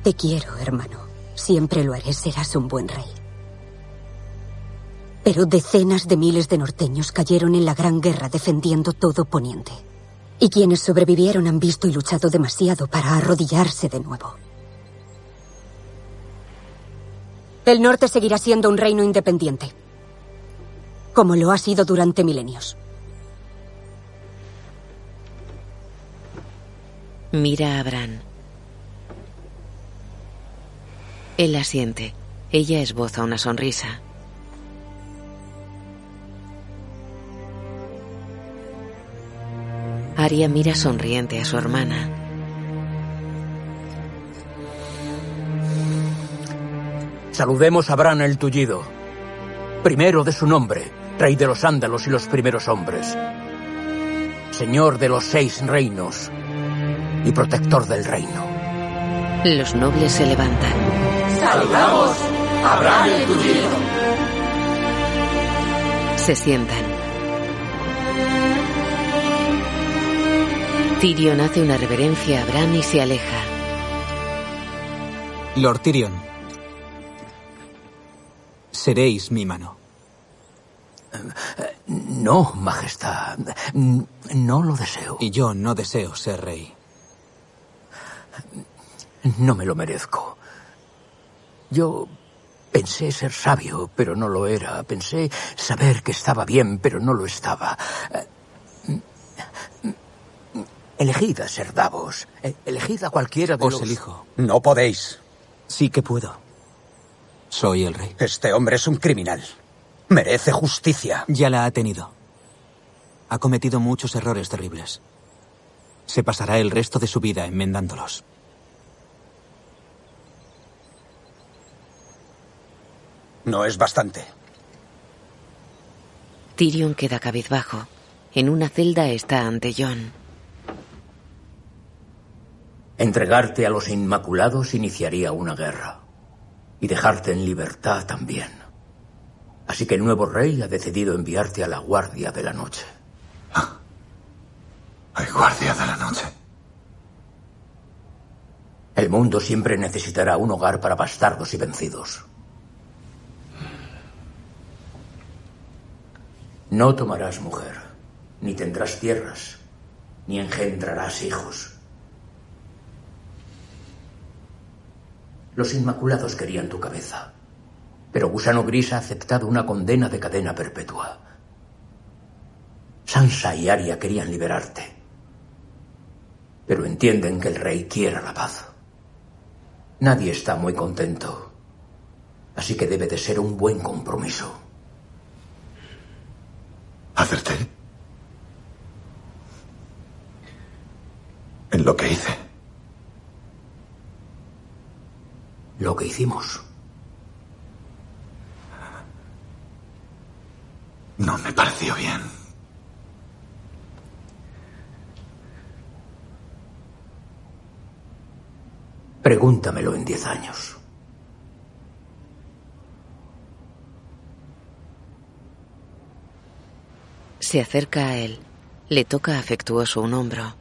Te quiero, hermano. Siempre lo haré, serás un buen rey. Pero decenas de miles de norteños cayeron en la Gran Guerra defendiendo todo Poniente. Y quienes sobrevivieron han visto y luchado demasiado para arrodillarse de nuevo. El norte seguirá siendo un reino independiente, como lo ha sido durante milenios. Mira a Bran. Él asiente. Ella esboza una sonrisa. Arya mira sonriente a su hermana. Saludemos a Bran el Tullido, primero de su nombre, rey de los ándalos y los primeros hombres, señor de los seis reinos y protector del reino. Los nobles se levantan. ¡Saludamos a Bran el Tullido! Se sientan. Tyrion hace una reverencia a Bran y se aleja. Lord Tyrion. Seréis mi mano. No, Majestad. No lo deseo. Y yo no deseo ser rey. No me lo merezco. Yo pensé ser sabio, pero no lo era. Pensé saber que estaba bien, pero no lo estaba. Elegid a ser Davos. Elegid a cualquiera de Os los... elijo. No podéis. Sí que puedo. Soy el rey. Este hombre es un criminal. Merece justicia. Ya la ha tenido. Ha cometido muchos errores terribles. Se pasará el resto de su vida enmendándolos. No es bastante. Tyrion queda cabizbajo. En una celda está ante Jon. Entregarte a los Inmaculados iniciaría una guerra. Y dejarte en libertad también. Así que el nuevo rey ha decidido enviarte a la Guardia de la Noche. Hay Guardia de la Noche. El mundo siempre necesitará un hogar para bastardos y vencidos. No tomarás mujer, ni tendrás tierras, ni engendrarás hijos. Los Inmaculados querían tu cabeza, pero Gusano Gris ha aceptado una condena de cadena perpetua. Sansa y Arya querían liberarte, pero entienden que el rey quiere la paz. Nadie está muy contento, así que debe de ser un buen compromiso. Acerté. En lo que hice. Lo que hicimos. No me pareció bien. Pregúntamelo en diez años. Se acerca a él. Le toca afectuoso un hombro.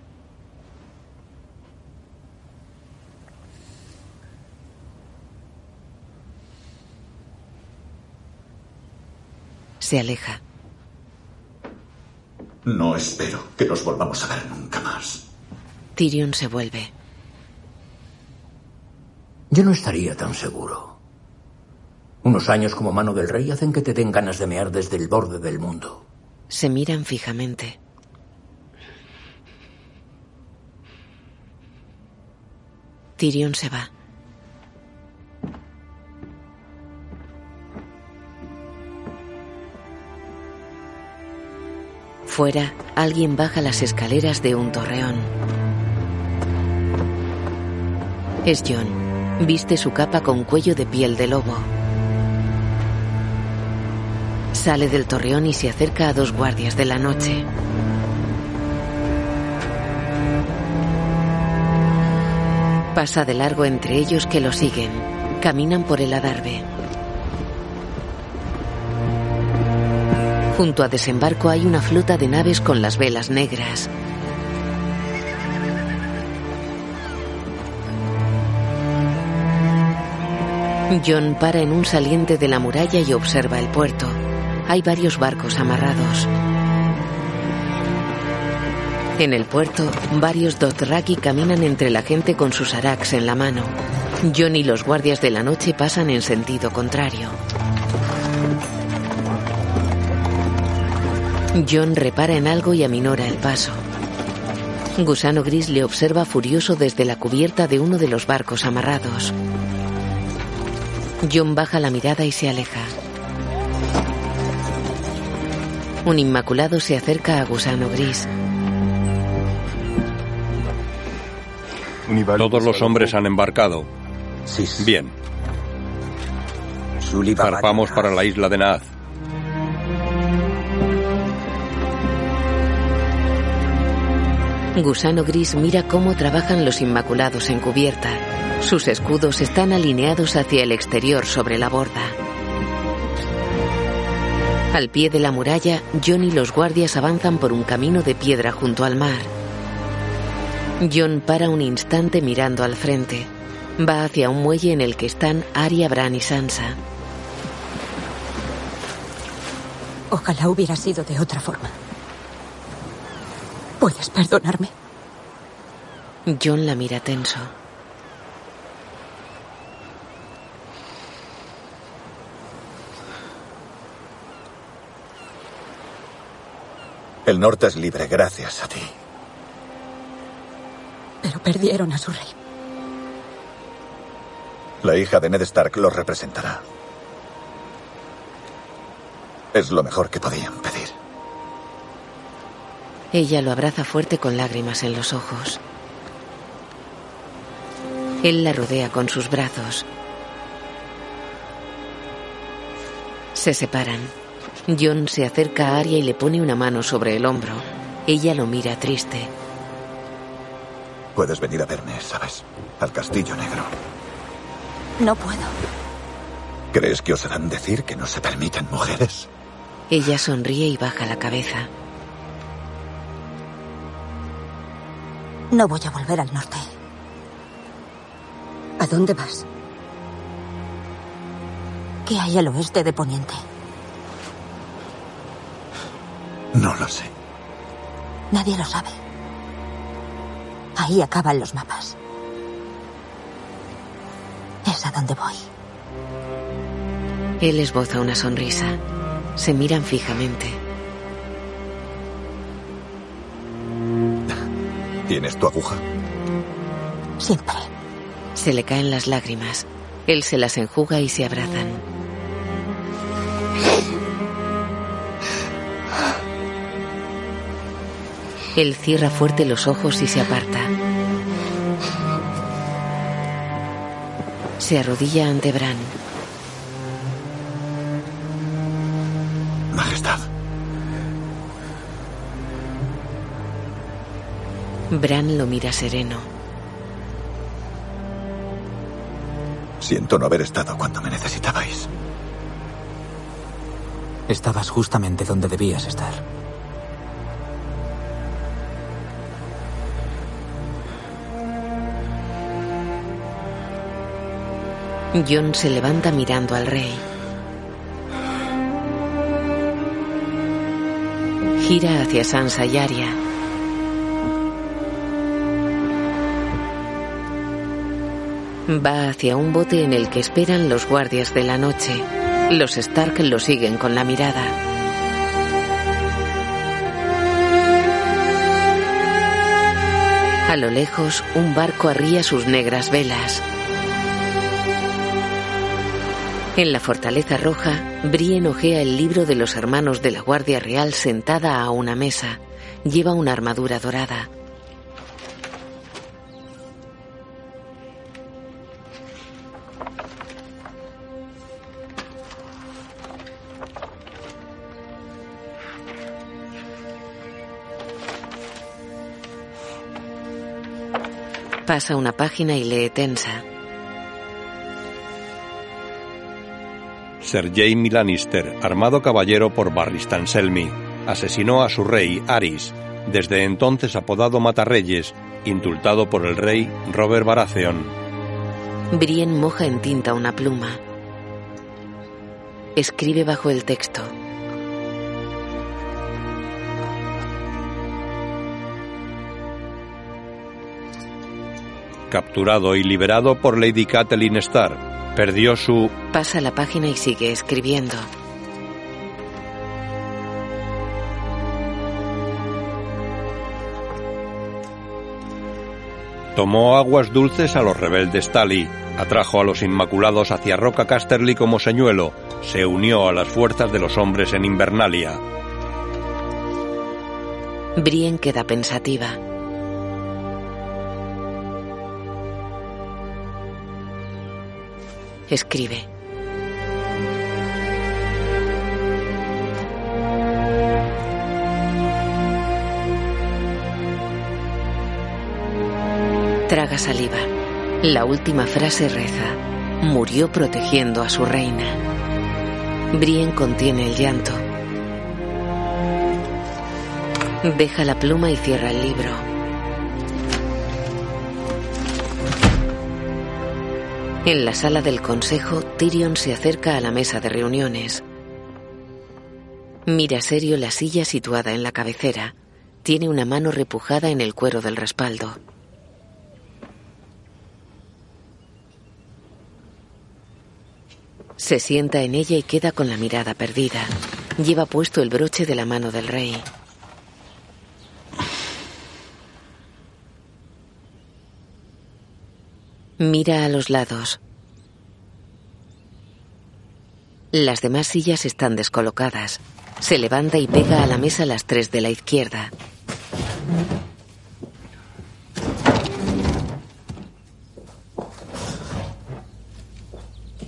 Se aleja. No espero que nos volvamos a ver nunca más. Tyrion se vuelve. Yo no estaría tan seguro. Unos años como mano del rey hacen que te den ganas de mear desde el borde del mundo. Se miran fijamente. Tyrion se va. Fuera, alguien baja las escaleras de un torreón. Es John. Viste su capa con cuello de piel de lobo. Sale del torreón y se acerca a dos guardias de la noche. Pasa de largo entre ellos que lo siguen. Caminan por el adarve. Junto a desembarco hay una flota de naves con las velas negras. John para en un saliente de la muralla y observa el puerto. Hay varios barcos amarrados. En el puerto, varios Dothraki caminan entre la gente con sus araks en la mano. John y los guardias de la noche pasan en sentido contrario. John repara en algo y aminora el paso. Gusano Gris le observa furioso desde la cubierta de uno de los barcos amarrados. John baja la mirada y se aleja. Un inmaculado se acerca a Gusano Gris. Todos los hombres han embarcado. Bien. Zarpamos para la isla de Naaz. Gusano Gris mira cómo trabajan los Inmaculados en cubierta. Sus escudos están alineados hacia el exterior sobre la borda. Al pie de la muralla, John y los guardias avanzan por un camino de piedra junto al mar. John para un instante mirando al frente. Va hacia un muelle en el que están Arya, Bran y Sansa. Ojalá hubiera sido de otra forma. ¿Puedes perdonarme? John la mira tenso. El norte es libre gracias a ti. Pero perdieron a su rey. La hija de Ned Stark lo representará. Es lo mejor que podían pedir. Ella lo abraza fuerte con lágrimas en los ojos. Él la rodea con sus brazos. Se separan. John se acerca a Arya y le pone una mano sobre el hombro. Ella lo mira triste. Puedes venir a verme, ¿sabes? Al Castillo Negro. No puedo. ¿Crees que os harán decir que no se permiten mujeres? Ella sonríe y baja la cabeza. No voy a volver al norte. ¿A dónde vas? ¿Qué hay al oeste de Poniente? No lo sé. Nadie lo sabe. Ahí acaban los mapas. Es a donde voy. Él esboza una sonrisa. Se miran fijamente. ¿Tienes tu aguja? Siempre. Se le caen las lágrimas. Él se las enjuga y se abrazan. Él cierra fuerte los ojos y se aparta. Se arrodilla ante Bran. Majestad. Bran lo mira sereno. Siento no haber estado cuando me necesitabais. Estabas justamente donde debías estar. John se levanta mirando al rey. Gira hacia Sansa y Arya. Va hacia un bote en el que esperan los guardias de la noche. Los Stark lo siguen con la mirada. A lo lejos, un barco arría sus negras velas. En la Fortaleza Roja, Brienne ojea el libro de los hermanos de la Guardia Real sentada a una mesa. Lleva una armadura dorada. Pasa una página y lee tensa. Ser Jaime Lannister, armado caballero por Barristan Selmy, asesinó a su rey, Aris, desde entonces apodado Matarreyes, indultado por el rey Robert Baratheon. Brienne moja en tinta una pluma. Escribe bajo el texto. Capturado y liberado por Lady Catelyn Starr, perdió su... Pasa la página y sigue escribiendo. Tomó aguas dulces a los rebeldes Tali, atrajo a los Inmaculados hacia Roca Casterly como señuelo, se unió a las fuerzas de los hombres en Invernalia. Brienne queda pensativa. Escribe. Traga saliva. La última frase reza. Murió protegiendo a su reina. Brienne contiene el llanto. Deja la pluma y cierra el libro. En la sala del consejo, Tyrion se acerca a la mesa de reuniones. Mira serio la silla situada en la cabecera. Tiene una mano repujada en el cuero del respaldo. Se sienta en ella y queda con la mirada perdida. Lleva puesto el broche de la mano del rey. Mira a los lados. Las demás sillas están descolocadas. Se levanta y pega a la mesa las tres de la izquierda.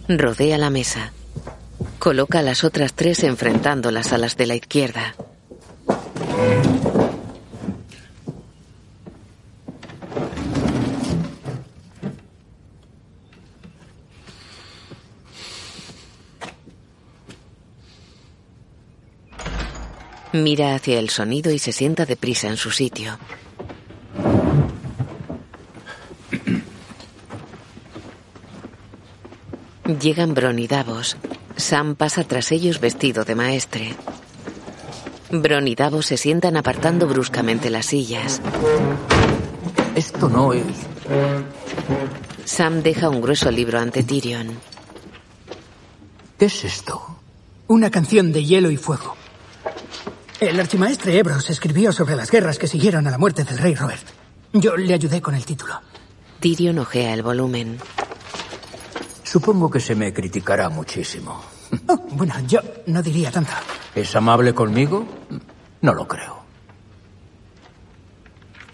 Rodea la mesa. Coloca las otras tres enfrentándolas a las de la izquierda. Mira hacia el sonido y se sienta deprisa en su sitio. Llegan Bron y Davos. Sam pasa tras ellos vestido de maestre. Bron y Davos se sientan apartando bruscamente las sillas. Esto no es. Sam deja un grueso libro ante Tyrion. ¿Qué es esto? Una canción de hielo y fuego. El archimaestre Ebros escribió sobre las guerras que siguieron a la muerte del rey Robert. Yo le ayudé con el título. Tyrion ojea el volumen. Supongo que se me criticará muchísimo. Oh, bueno, yo no diría tanto. ¿Es amable conmigo? No lo creo.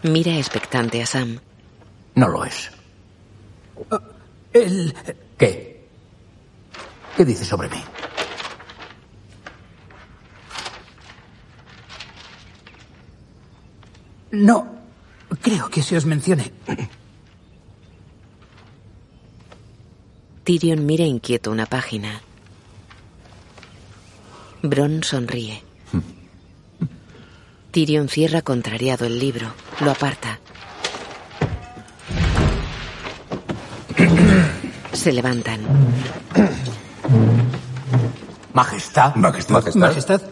Mira expectante a Sam. No lo es. Oh, el... ¿Qué? ¿Qué dice sobre mí? No, creo que se os mencione. Tyrion mira inquieto una página. Bron sonríe. Tyrion cierra contrariado el libro. Lo aparta. Se levantan. Majestad. Majestad. Majestad.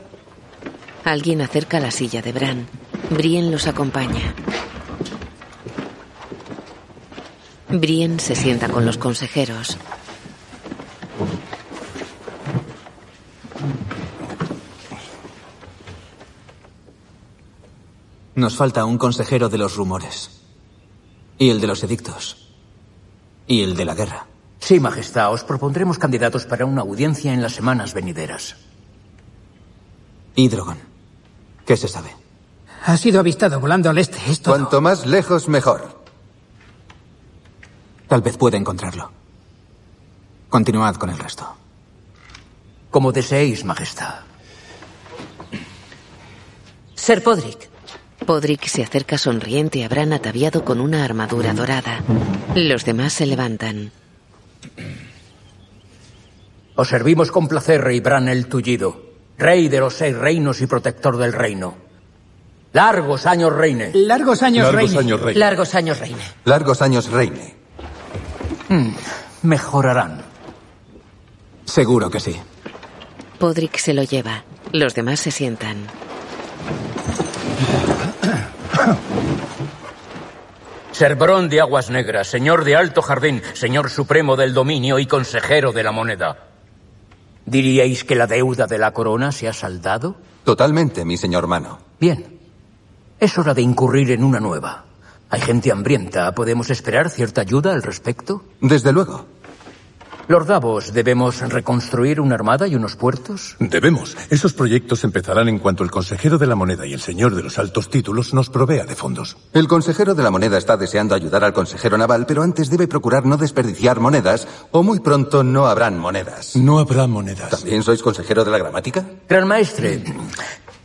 Alguien acerca la silla de Bran. Brienne los acompaña. Brienne se sienta con los consejeros. Nos falta un consejero de los rumores. Y el de los edictos. Y el de la guerra. Sí, Majestad, os propondremos candidatos para una audiencia en las semanas venideras. ¿Y Drogon? ¿Qué se sabe? Ha sido avistado volando al este. Es todo. Cuanto más lejos, mejor. Tal vez pueda encontrarlo. Continuad con el resto. Como deseéis, Majestad. Ser Podrick. Podrick se acerca sonriente a Bran ataviado con una armadura dorada. Los demás se levantan. Os servimos con placer, Rey Bran el Tullido, Rey de los seis reinos y protector del reino. Largos años reine. Largos años Largos reine. años reine. Largos años reine. Largos años reine. Mm, mejorarán. Seguro que sí. Podrick se lo lleva. Los demás se sientan. Ser Bron de Aguas Negras, señor de Alto Jardín, señor supremo del dominio y consejero de la moneda. ¿Diríais que la deuda de la corona se ha saldado? Totalmente, mi señor Mano. Bien. Es hora de incurrir en una nueva. Hay gente hambrienta. ¿Podemos esperar cierta ayuda al respecto? Desde luego. Lord Davos, ¿debemos reconstruir una armada y unos puertos? Debemos. Esos proyectos empezarán en cuanto el consejero de la moneda y el señor de los altos títulos nos provea de fondos. El consejero de la moneda está deseando ayudar al consejero naval, pero antes debe procurar no desperdiciar monedas, o muy pronto no habrán monedas. No habrá monedas. ¿También sois consejero de la gramática? Gran maestre,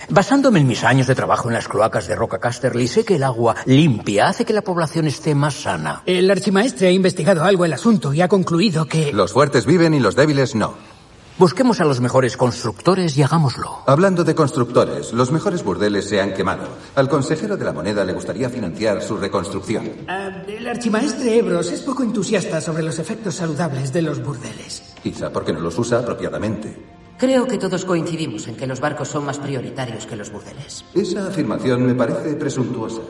basándome en mis años de trabajo en las cloacas de Roca Casterly, sé que el agua limpia hace que la población esté más sana. El archimaestre ha investigado algo el asunto y ha concluido que... Los fuertes viven y los débiles no. Busquemos a los mejores constructores y hagámoslo. Hablando de constructores, los mejores burdeles se han quemado. Al consejero de la moneda le gustaría financiar su reconstrucción. Ah, el archimaestre Ebros es poco entusiasta sobre los efectos saludables de los burdeles. Quizá porque no los usa apropiadamente. Creo que todos coincidimos en que los barcos son más prioritarios que los burdeles. Esa afirmación me parece presuntuosa.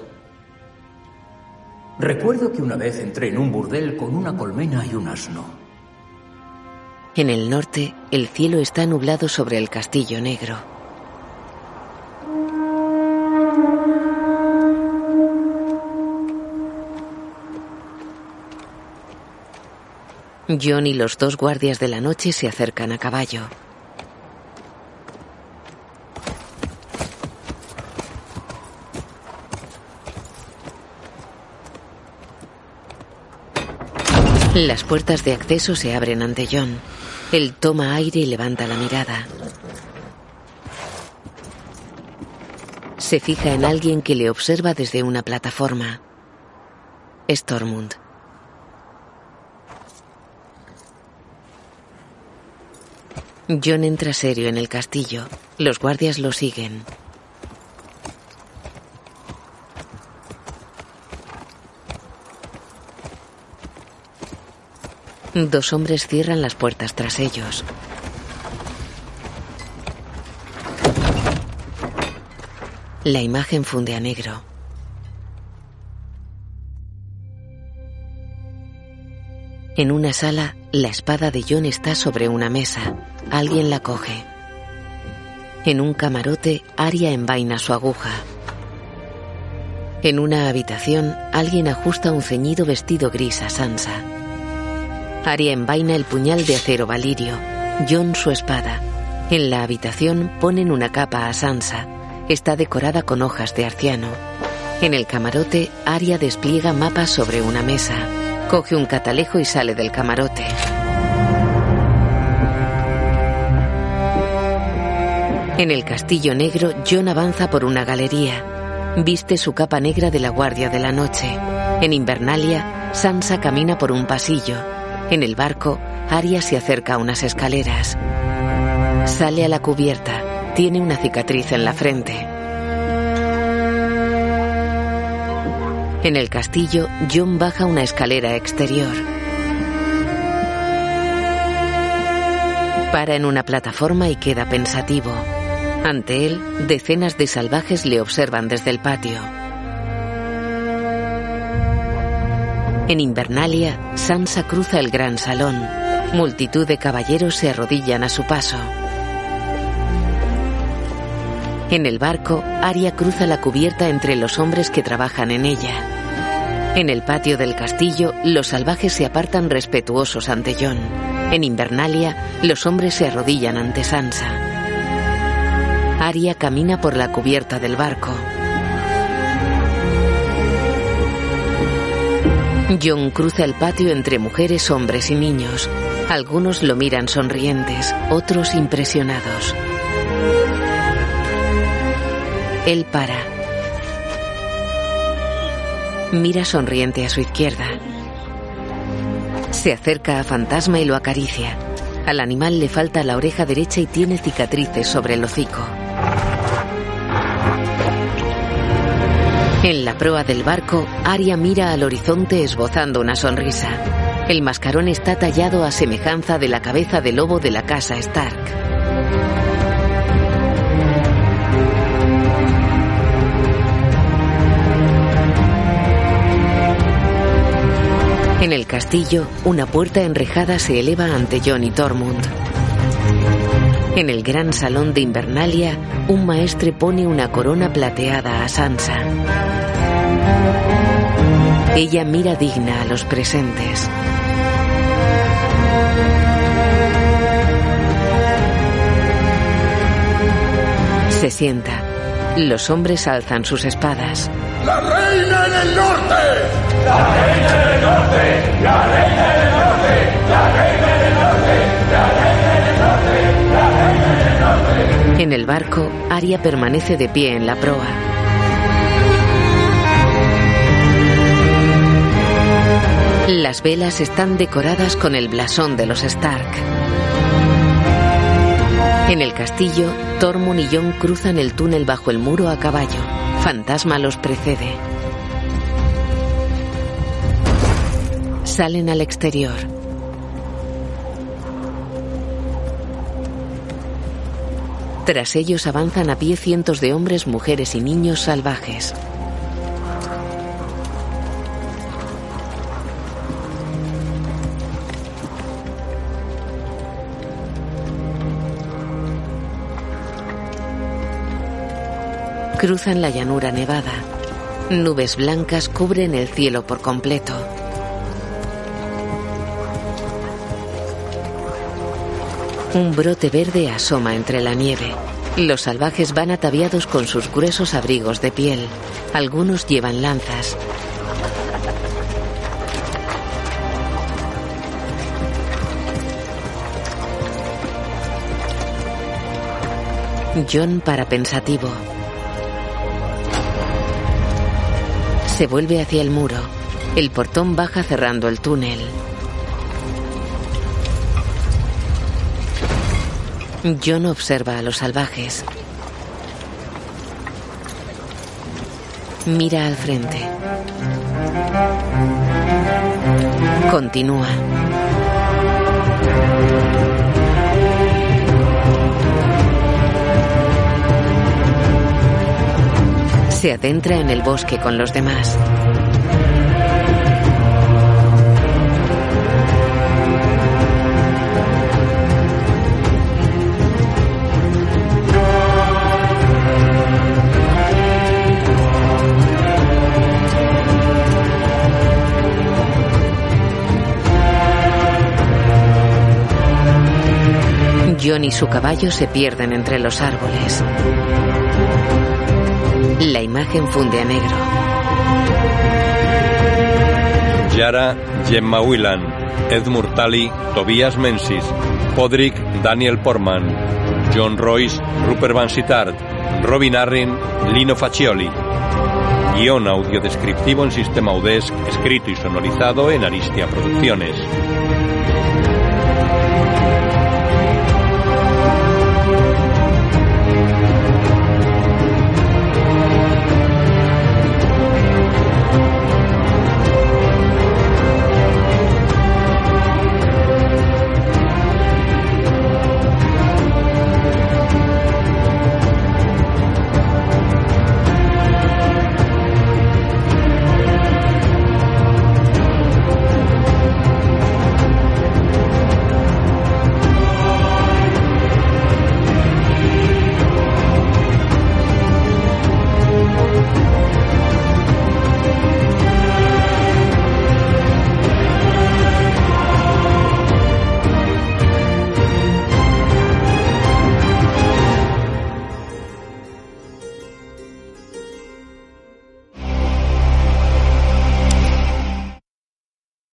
Recuerdo que una vez entré en un burdel con una colmena y un asno. En el norte, el cielo está nublado sobre el castillo negro. John y los dos guardias de la noche se acercan a caballo. Las puertas de acceso se abren ante John. Él toma aire y levanta la mirada. Se fija en alguien que le observa desde una plataforma. Stormund. John entra serio en el castillo. Los guardias lo siguen. Dos hombres cierran las puertas tras ellos. La imagen funde a negro. En una sala, la espada de John está sobre una mesa. Alguien la coge. En un camarote, Arya envaina su aguja. En una habitación, alguien ajusta un ceñido vestido gris a Sansa. Arya envaina el puñal de acero valirio, John su espada. En la habitación ponen una capa a Sansa. Está decorada con hojas de arciano. En el camarote, Arya despliega mapas sobre una mesa. Coge un catalejo y sale del camarote. En el castillo negro, John avanza por una galería. Viste su capa negra de la Guardia de la Noche. En Invernalia, Sansa camina por un pasillo. En el barco, Arya se acerca a unas escaleras. Sale a la cubierta. Tiene una cicatriz en la frente. En el castillo, John baja una escalera exterior. Para en una plataforma y queda pensativo. Ante él, decenas de salvajes le observan desde el patio. En Invernalia, Sansa cruza el gran salón. Multitud de caballeros se arrodillan a su paso. En el barco, Arya cruza la cubierta entre los hombres que trabajan en ella. En el patio del castillo, los salvajes se apartan respetuosos ante John. En Invernalia, los hombres se arrodillan ante Sansa. Arya camina por la cubierta del barco. John cruza el patio entre mujeres, hombres y niños. Algunos lo miran sonrientes, otros impresionados. Él para. Mira sonriente a su izquierda. Se acerca a Fantasma y lo acaricia. Al animal le falta la oreja derecha y tiene cicatrices sobre el hocico. En la proa del barco, Arya mira al horizonte esbozando una sonrisa. El mascarón está tallado a semejanza de la cabeza de lobo de la casa Stark. En el castillo, una puerta enrejada se eleva ante Jon y Tormund. En el gran salón de Invernalia, un maestre pone una corona plateada a Sansa. Ella mira digna a los presentes. Se sienta. Los hombres alzan sus espadas. ¡La reina en el norte! ¡La reina en el norte! ¡La reina en el norte! ¡La reina en el norte! ¡La reina en el norte! ¡La reina en el norte! En el barco, Arya permanece de pie en la proa. Las velas están decoradas con el blasón de los Stark. En el castillo, Tormund y Jon cruzan el túnel bajo el muro a caballo. Fantasma los precede. Salen al exterior. Tras ellos avanzan a pie cientos de hombres, mujeres y niños salvajes. Cruzan la llanura nevada. Nubes blancas cubren el cielo por completo. Un brote verde asoma entre la nieve. Los salvajes van ataviados con sus gruesos abrigos de piel. Algunos llevan lanzas. John para pensativo. Se vuelve hacia el muro. El portón baja cerrando el túnel. John observa a los salvajes. Mira al frente. Continúa. Se adentra en el bosque con los demás. John y su caballo se pierden entre los árboles. La imagen funde a negro. Yara, Gemma Whelan, Ed Murtali, Tobias Menzies, Podrick, Daniel Portman, John Royce, Rupert Van Sittard, Robin Arryn, Lino Faccioli. Guión audiodescriptivo en sistema UDESC, escrito y sonorizado en Aristia Producciones.